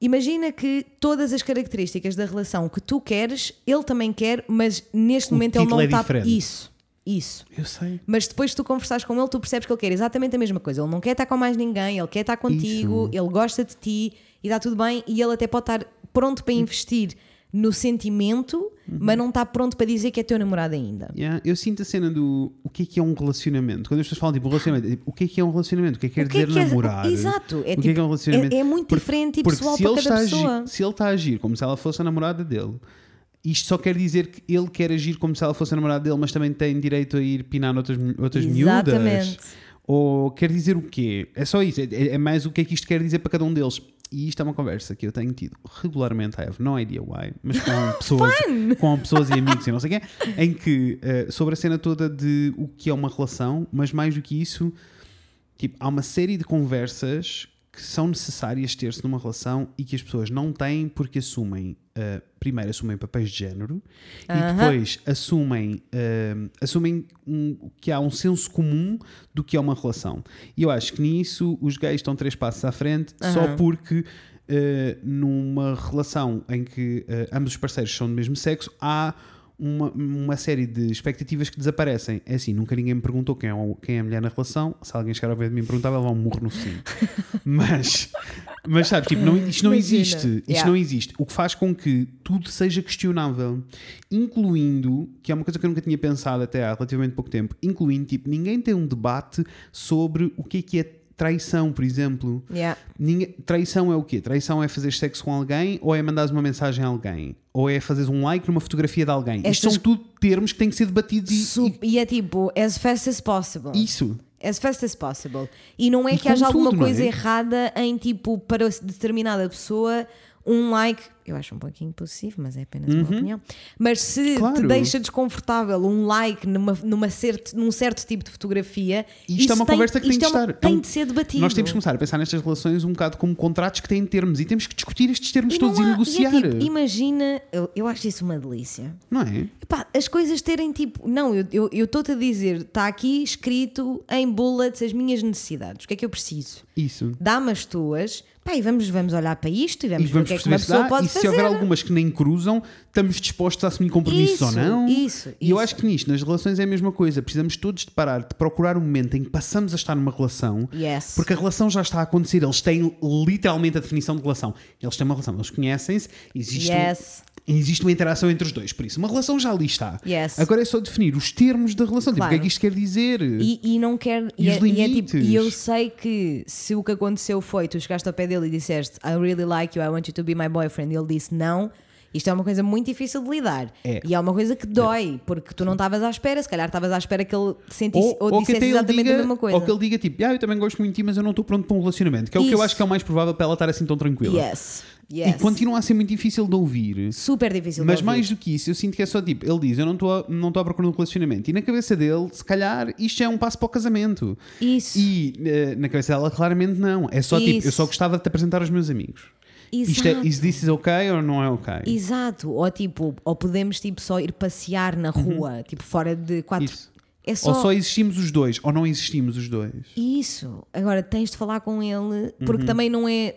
Imagina que todas as características da relação que tu queres, ele também quer, mas neste O momento ele não é está. diferente. Isso, isso. Eu sei. Mas depois de tu conversares com ele, tu percebes que ele quer exatamente a mesma coisa. Ele não quer estar com mais ninguém, ele quer estar contigo, ele gosta de ti e está tudo bem. E ele até pode estar pronto para investir no sentimento, mas não está pronto para dizer que é teu namorado ainda. Yeah, eu sinto a cena do o que é que é um relacionamento. Quando as pessoas falam tipo relacionamento, é tipo, o que é que é um relacionamento? O que é que quer é dizer que é- namorar? Exato, é o que é tipo- que é um relacionamento? é- é muito diferente e porque pessoal se para cada pessoa. agir- se ele está a agir como se ela fosse a namorada dele, isto só quer dizer que ele quer agir como se ela fosse a namorada dele, mas também tem direito a ir pinar outras, outras Exatamente. miúdas. Ou quer dizer o quê? É só isso. É, é mais o que é que isto quer dizer para cada um deles. E isto é uma conversa que eu tenho tido regularmente, I have no idea why, mas com pessoas, com pessoas e amigos e não sei o quê, em que, eh, sobre a cena toda de o que é uma relação, mas mais do que isso, tipo, há uma série de conversas que são necessárias ter-se numa relação e que as pessoas não têm porque assumem, uh, primeiro assumem papéis de género e Aham. depois assumem, uh, assumem um- que há um senso comum do que é uma relação. E eu acho que nisso os gays estão três passos à frente só Aham. porque uh, numa relação em que uh, ambos os parceiros são do mesmo sexo há uma, uma série de expectativas que desaparecem. É assim, nunca ninguém me perguntou quem é, quem é a mulher na relação. Se alguém chegar ao pé de mim e perguntar, vai levar um murro no focinho. mas, mas sabes, tipo, não, isto não Imagina. existe. Isto Yeah. não existe. O que faz com que tudo seja questionável. Incluindo, que é uma coisa que eu nunca tinha pensado até há relativamente pouco tempo, incluindo, tipo, ninguém tem um debate sobre o que é que é traição, por exemplo. Yeah. Ninguém- traição é o quê? Traição é fazer sexo com alguém ou é mandares uma mensagem a alguém? Ou é fazeres um like numa fotografia de alguém? Isto Estas- são tudo termos que têm que ser debatidos e, Su- E é tipo, as fast as possible. e isso. As fast as possible. E não é E que haja com alguma tudo, não coisa é? errada em tipo, para determinada pessoa, um like. Eu acho um pouquinho possível, mas é apenas uma opinião. Mas se te Claro. deixa desconfortável um like numa, numa certo, num certo tipo de fotografia, Isto isso é uma tem, conversa que tem isto de é uma- estar. É Tem um- de ser debatido. Nós temos que começar a pensar nestas relações um bocado como contratos que têm termos e temos que discutir estes termos E todos não e há- negociar. é tipo, imagina, eu, eu acho isso uma delícia. Não é? Epá, as coisas terem tipo. Não, eu estou eu, estou-te a dizer, está aqui escrito em bullets as minhas necessidades. O que é que eu preciso? Isso. Dá-me as tuas, pá, e vamos, vamos olhar para isto e E vamos, ver o vamos que é que uma se pessoa dá, pode e se fazer. houver algumas que nem cruzam, estamos dispostos a assumir compromissos ou Isso, não. isso, E eu acho que nisto, nas relações, é a mesma coisa. Precisamos todos de parar, de procurar um momento em que passamos a estar numa relação, Yes. porque a relação já está a acontecer. Eles têm literalmente a definição de relação. Eles têm uma relação, eles conhecem-se, existe, Yes. Existe uma interação entre os dois. Por isso, uma relação já ali está. Yes. Agora é só definir os termos da relação. Tipo, o que é Claro. que isto quer dizer? E, e não quer. E E, é, e é tipo, e eu sei que se o que aconteceu foi tu chegaste ao pé dele e disseste I really like you, I want you to be my boyfriend, e ele disse não. Isto é uma coisa muito difícil de lidar. É. E é uma coisa que dói, porque tu não estavas à espera, se calhar estavas à espera que ele sentisse ou, que dissesse até ele exatamente diga, a mesma coisa. Ou que ele diga tipo, ah, eu também gosto muito de ti, mas eu não estou pronto para um relacionamento. Que é o que eu Isso. acho que é o mais provável para ela estar assim tão tranquila. Yes. Yes. E continua a ser muito difícil de ouvir. Super difícil de Mas mais do que isso, eu sinto que é só tipo, ele diz, eu não estou a- não estou à procura de um relacionamento. E na cabeça dele, se calhar, isto é um passo para o casamento. Isso. E eh, na cabeça dela, claramente não. É só tipo, Isso. eu só gostava de te apresentar aos meus amigos. Isto é, Exato. is this is ok ou não é ok? Exato. Ou tipo, ou podemos tipo só ir passear na rua, tipo fora de quatro. Uhum. Isso. É só, Ou só existimos os dois, ou não existimos os dois. isso. Agora tens de falar com ele, Uhum. porque também não é,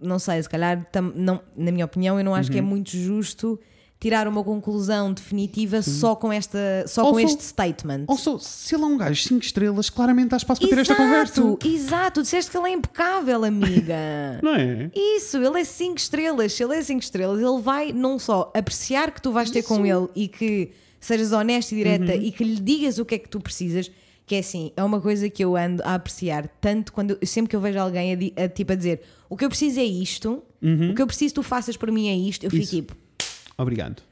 não sei, se calhar, tam- não, na minha opinião, eu não acho que Uhum. é muito justo tirar uma conclusão definitiva só com esta, só com este statement. Ou só, se ele é um gajo 5 estrelas, claramente há espaço para ter esta exato, conversa. exato. Disseste que ele é impecável, amiga. Não é? Isso, ele é 5 estrelas. Se ele é 5 estrelas, ele vai não só apreciar que tu vais ter com ele e que sejas honesta e direta Uhum. e que lhe digas o que é que tu precisas, que é assim, é uma coisa que eu ando a apreciar tanto quando sempre que eu vejo alguém a, a, tipo a dizer o que eu preciso é isto, o que eu preciso que tu faças por mim é isto, eu fico Uhum. Isso. tipo, Obrigado.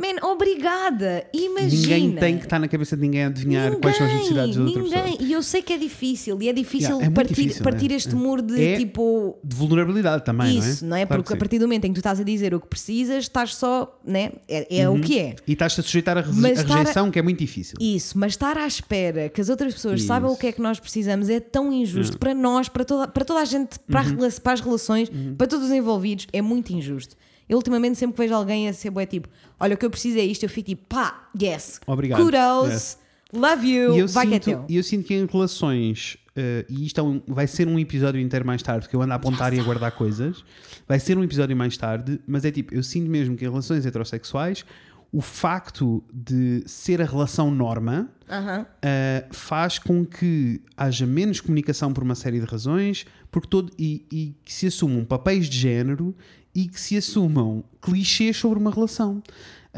man, obrigada, imagina. Ninguém tem que estar na cabeça de ninguém a adivinhar quais são as necessidades da outra ninguém. pessoa. E eu sei que é difícil, e é difícil Yeah, é partir, difícil, partir é. este muro de É tipo De vulnerabilidade também, isso, não não é? é? Claro Porque que a partir do momento em que tu estás a dizer o que precisas, estás só, né? É, é Uhum. o que é. E estás-te a sujeitar a, re- Mas a estar a- rejeição, que é muito difícil. Isso, mas estar à espera que as outras pessoas Isso. saibam o que é que nós precisamos é tão injusto para nós, para toda, para toda a gente, para, Uhum. a para as relações, para todos os envolvidos, é muito injusto. Eu ultimamente sempre que vejo alguém a ser bué tipo, olha o que eu preciso é isto, eu fico tipo, pá, yes, Obrigado. kudos, Yes. love you, E eu, vai que é sinto, teu. e eu sinto que em relações, eh, e isto é um- vai ser um episódio inteiro mais tarde, porque eu ando a apontar e a guardar coisas, vai ser um episódio mais tarde, mas é tipo, eu sinto mesmo que em relações heterossexuais, o facto de ser a relação norma Aham. uh, faz com que haja menos comunicação por uma série de razões porque todo, e, e que se assumam papéis de género e que se assumam clichês sobre uma relação.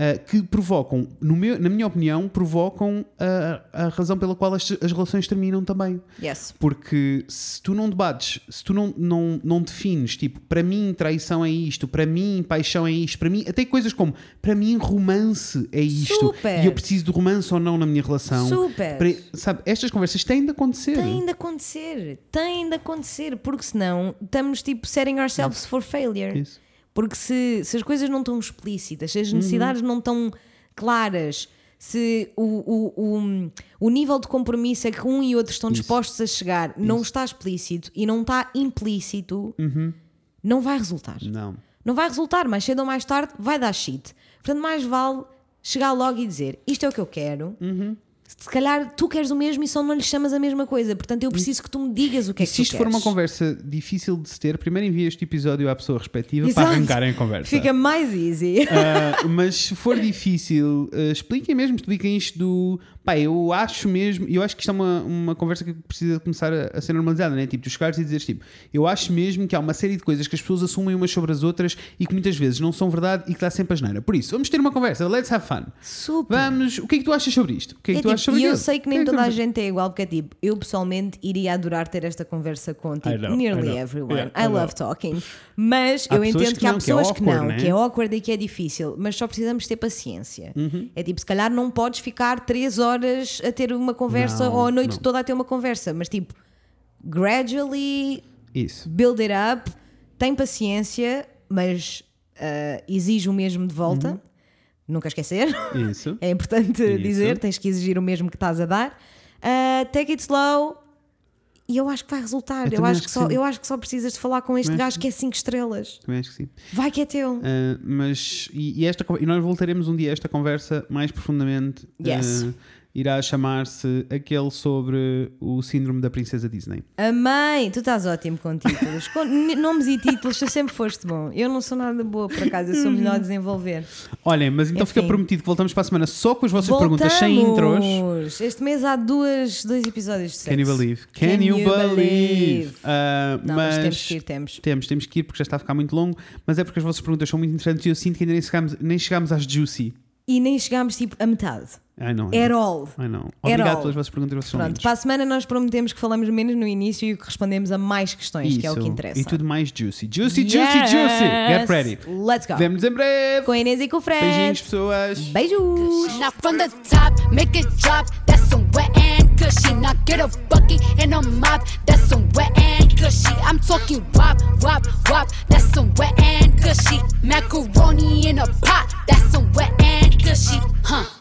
uh, que provocam, meu, na minha opinião, provocam a, a razão pela qual as, as relações terminam também. Yes. Porque se tu não debates, se tu não, não, não defines, tipo, para mim traição é isto, para mim paixão é isto, para mim, até coisas como, para mim romance é isto, Super. e eu preciso de romance ou não na minha relação. Super. Para- sabe, estas conversas têm de acontecer. Tem de acontecer, tem de acontecer, porque senão estamos tipo setting ourselves for failure. Isso. Porque se, se as coisas não estão explícitas, se as necessidades não estão claras, se o, o, o, o nível de compromisso a que um e outro estão dispostos a chegar não está explícito e não está implícito, não vai resultar. Não. Não vai resultar, mais cedo ou mais tarde vai dar shit. Portanto, mais vale chegar logo e dizer isto é o que eu quero. Uhum. Se calhar tu queres o mesmo e só não lhe chamas a mesma coisa. Portanto, eu preciso que tu me digas o que é E que se tu isto for queres. uma conversa difícil de se ter, primeiro envia este episódio à pessoa respectiva Exato. para arrancarem a conversa. Fica mais easy. Ah, mas se for difícil, ah, expliquem mesmo, expliquem isto do pá, eu acho mesmo, e eu acho que isto é uma, uma conversa que precisa começar a, a ser normalizada, né? Tipo, tu chegares e dizeres tipo, eu acho mesmo que há uma série de coisas que as pessoas assumem umas sobre as outras e que muitas vezes não são verdade e que dá sempre a geneira. Por isso, vamos ter uma conversa, let's have fun. Super. Vamos, o que é que tu achas sobre isto? O que é que É tu tipo, achas sobre e eu sei que O nem é toda a gente é igual, porque é tipo, eu pessoalmente iria adorar ter esta conversa com tipo, know, nearly everyone. Yeah, I I love talking. Mas Há eu pessoas entendo que que, há não, que é pessoas que, awkward, não, né? que é awkward e que é difícil, mas só precisamos ter paciência. Uhum. É tipo, se calhar não podes ficar três horas a ter uma conversa Não, ou a noite não. toda a ter uma conversa, mas tipo, gradually Isso. build it up, tem paciência, mas ah, exige o mesmo de volta. Uhum. Nunca esquecer. Isso. É importante Isso. dizer, tens que exigir o mesmo que estás a dar. Uh, take it slow. E eu acho que vai resultar. Eu, também acho acho que só, sim. eu acho que só precisas de falar com este Também gajo que é 5 estrelas. Também acho que sim. Vai que é teu. Uh, mas e, e esta e nós voltaremos um dia a esta conversa mais profundamente. Yes. Uh, irá chamar-se aquele sobre o síndrome da princesa Disney. Amém! Tu estás ótimo com títulos. Com nomes e títulos, tu sempre foste bom. Eu não sou nada boa, por acaso, eu sou melhor a desenvolver. Olhem, mas então fica Enfim. prometido que voltamos para a semana só com as vossas perguntas sem intros. Voltamos! Este mês há duas, dois episódios de sexo. Can you believe? Can, Can you, you believe? believe? Uh, Não, mas, temos que ir, temos. Temos, temos que ir porque já está a ficar muito longo, mas é porque as vossas perguntas são muito interessantes e eu sinto que ainda nem chegámos, nem chegámos às juicy. E nem chegámos tipo a metade. I know. At all. I know. Obrigado all. pelas vossas perguntas, vocês Pronto, para a semana nós prometemos que falamos menos no início e que respondemos a mais questões, que é o que Isso. interessa. E tudo mais juicy. Juicy, juicy, juicy. Get ready. Let's go. Vemo-nos em breve. Com a Inês e com o Fred. Beijinhos, pessoas. Beijos. Cushy. Now get a bucket and a mop. That's some wet and cushy. I'm talking wop, wop, wop. That's some wet and cushy. Macaroni in a pot. That's some wet and cushy. Huh.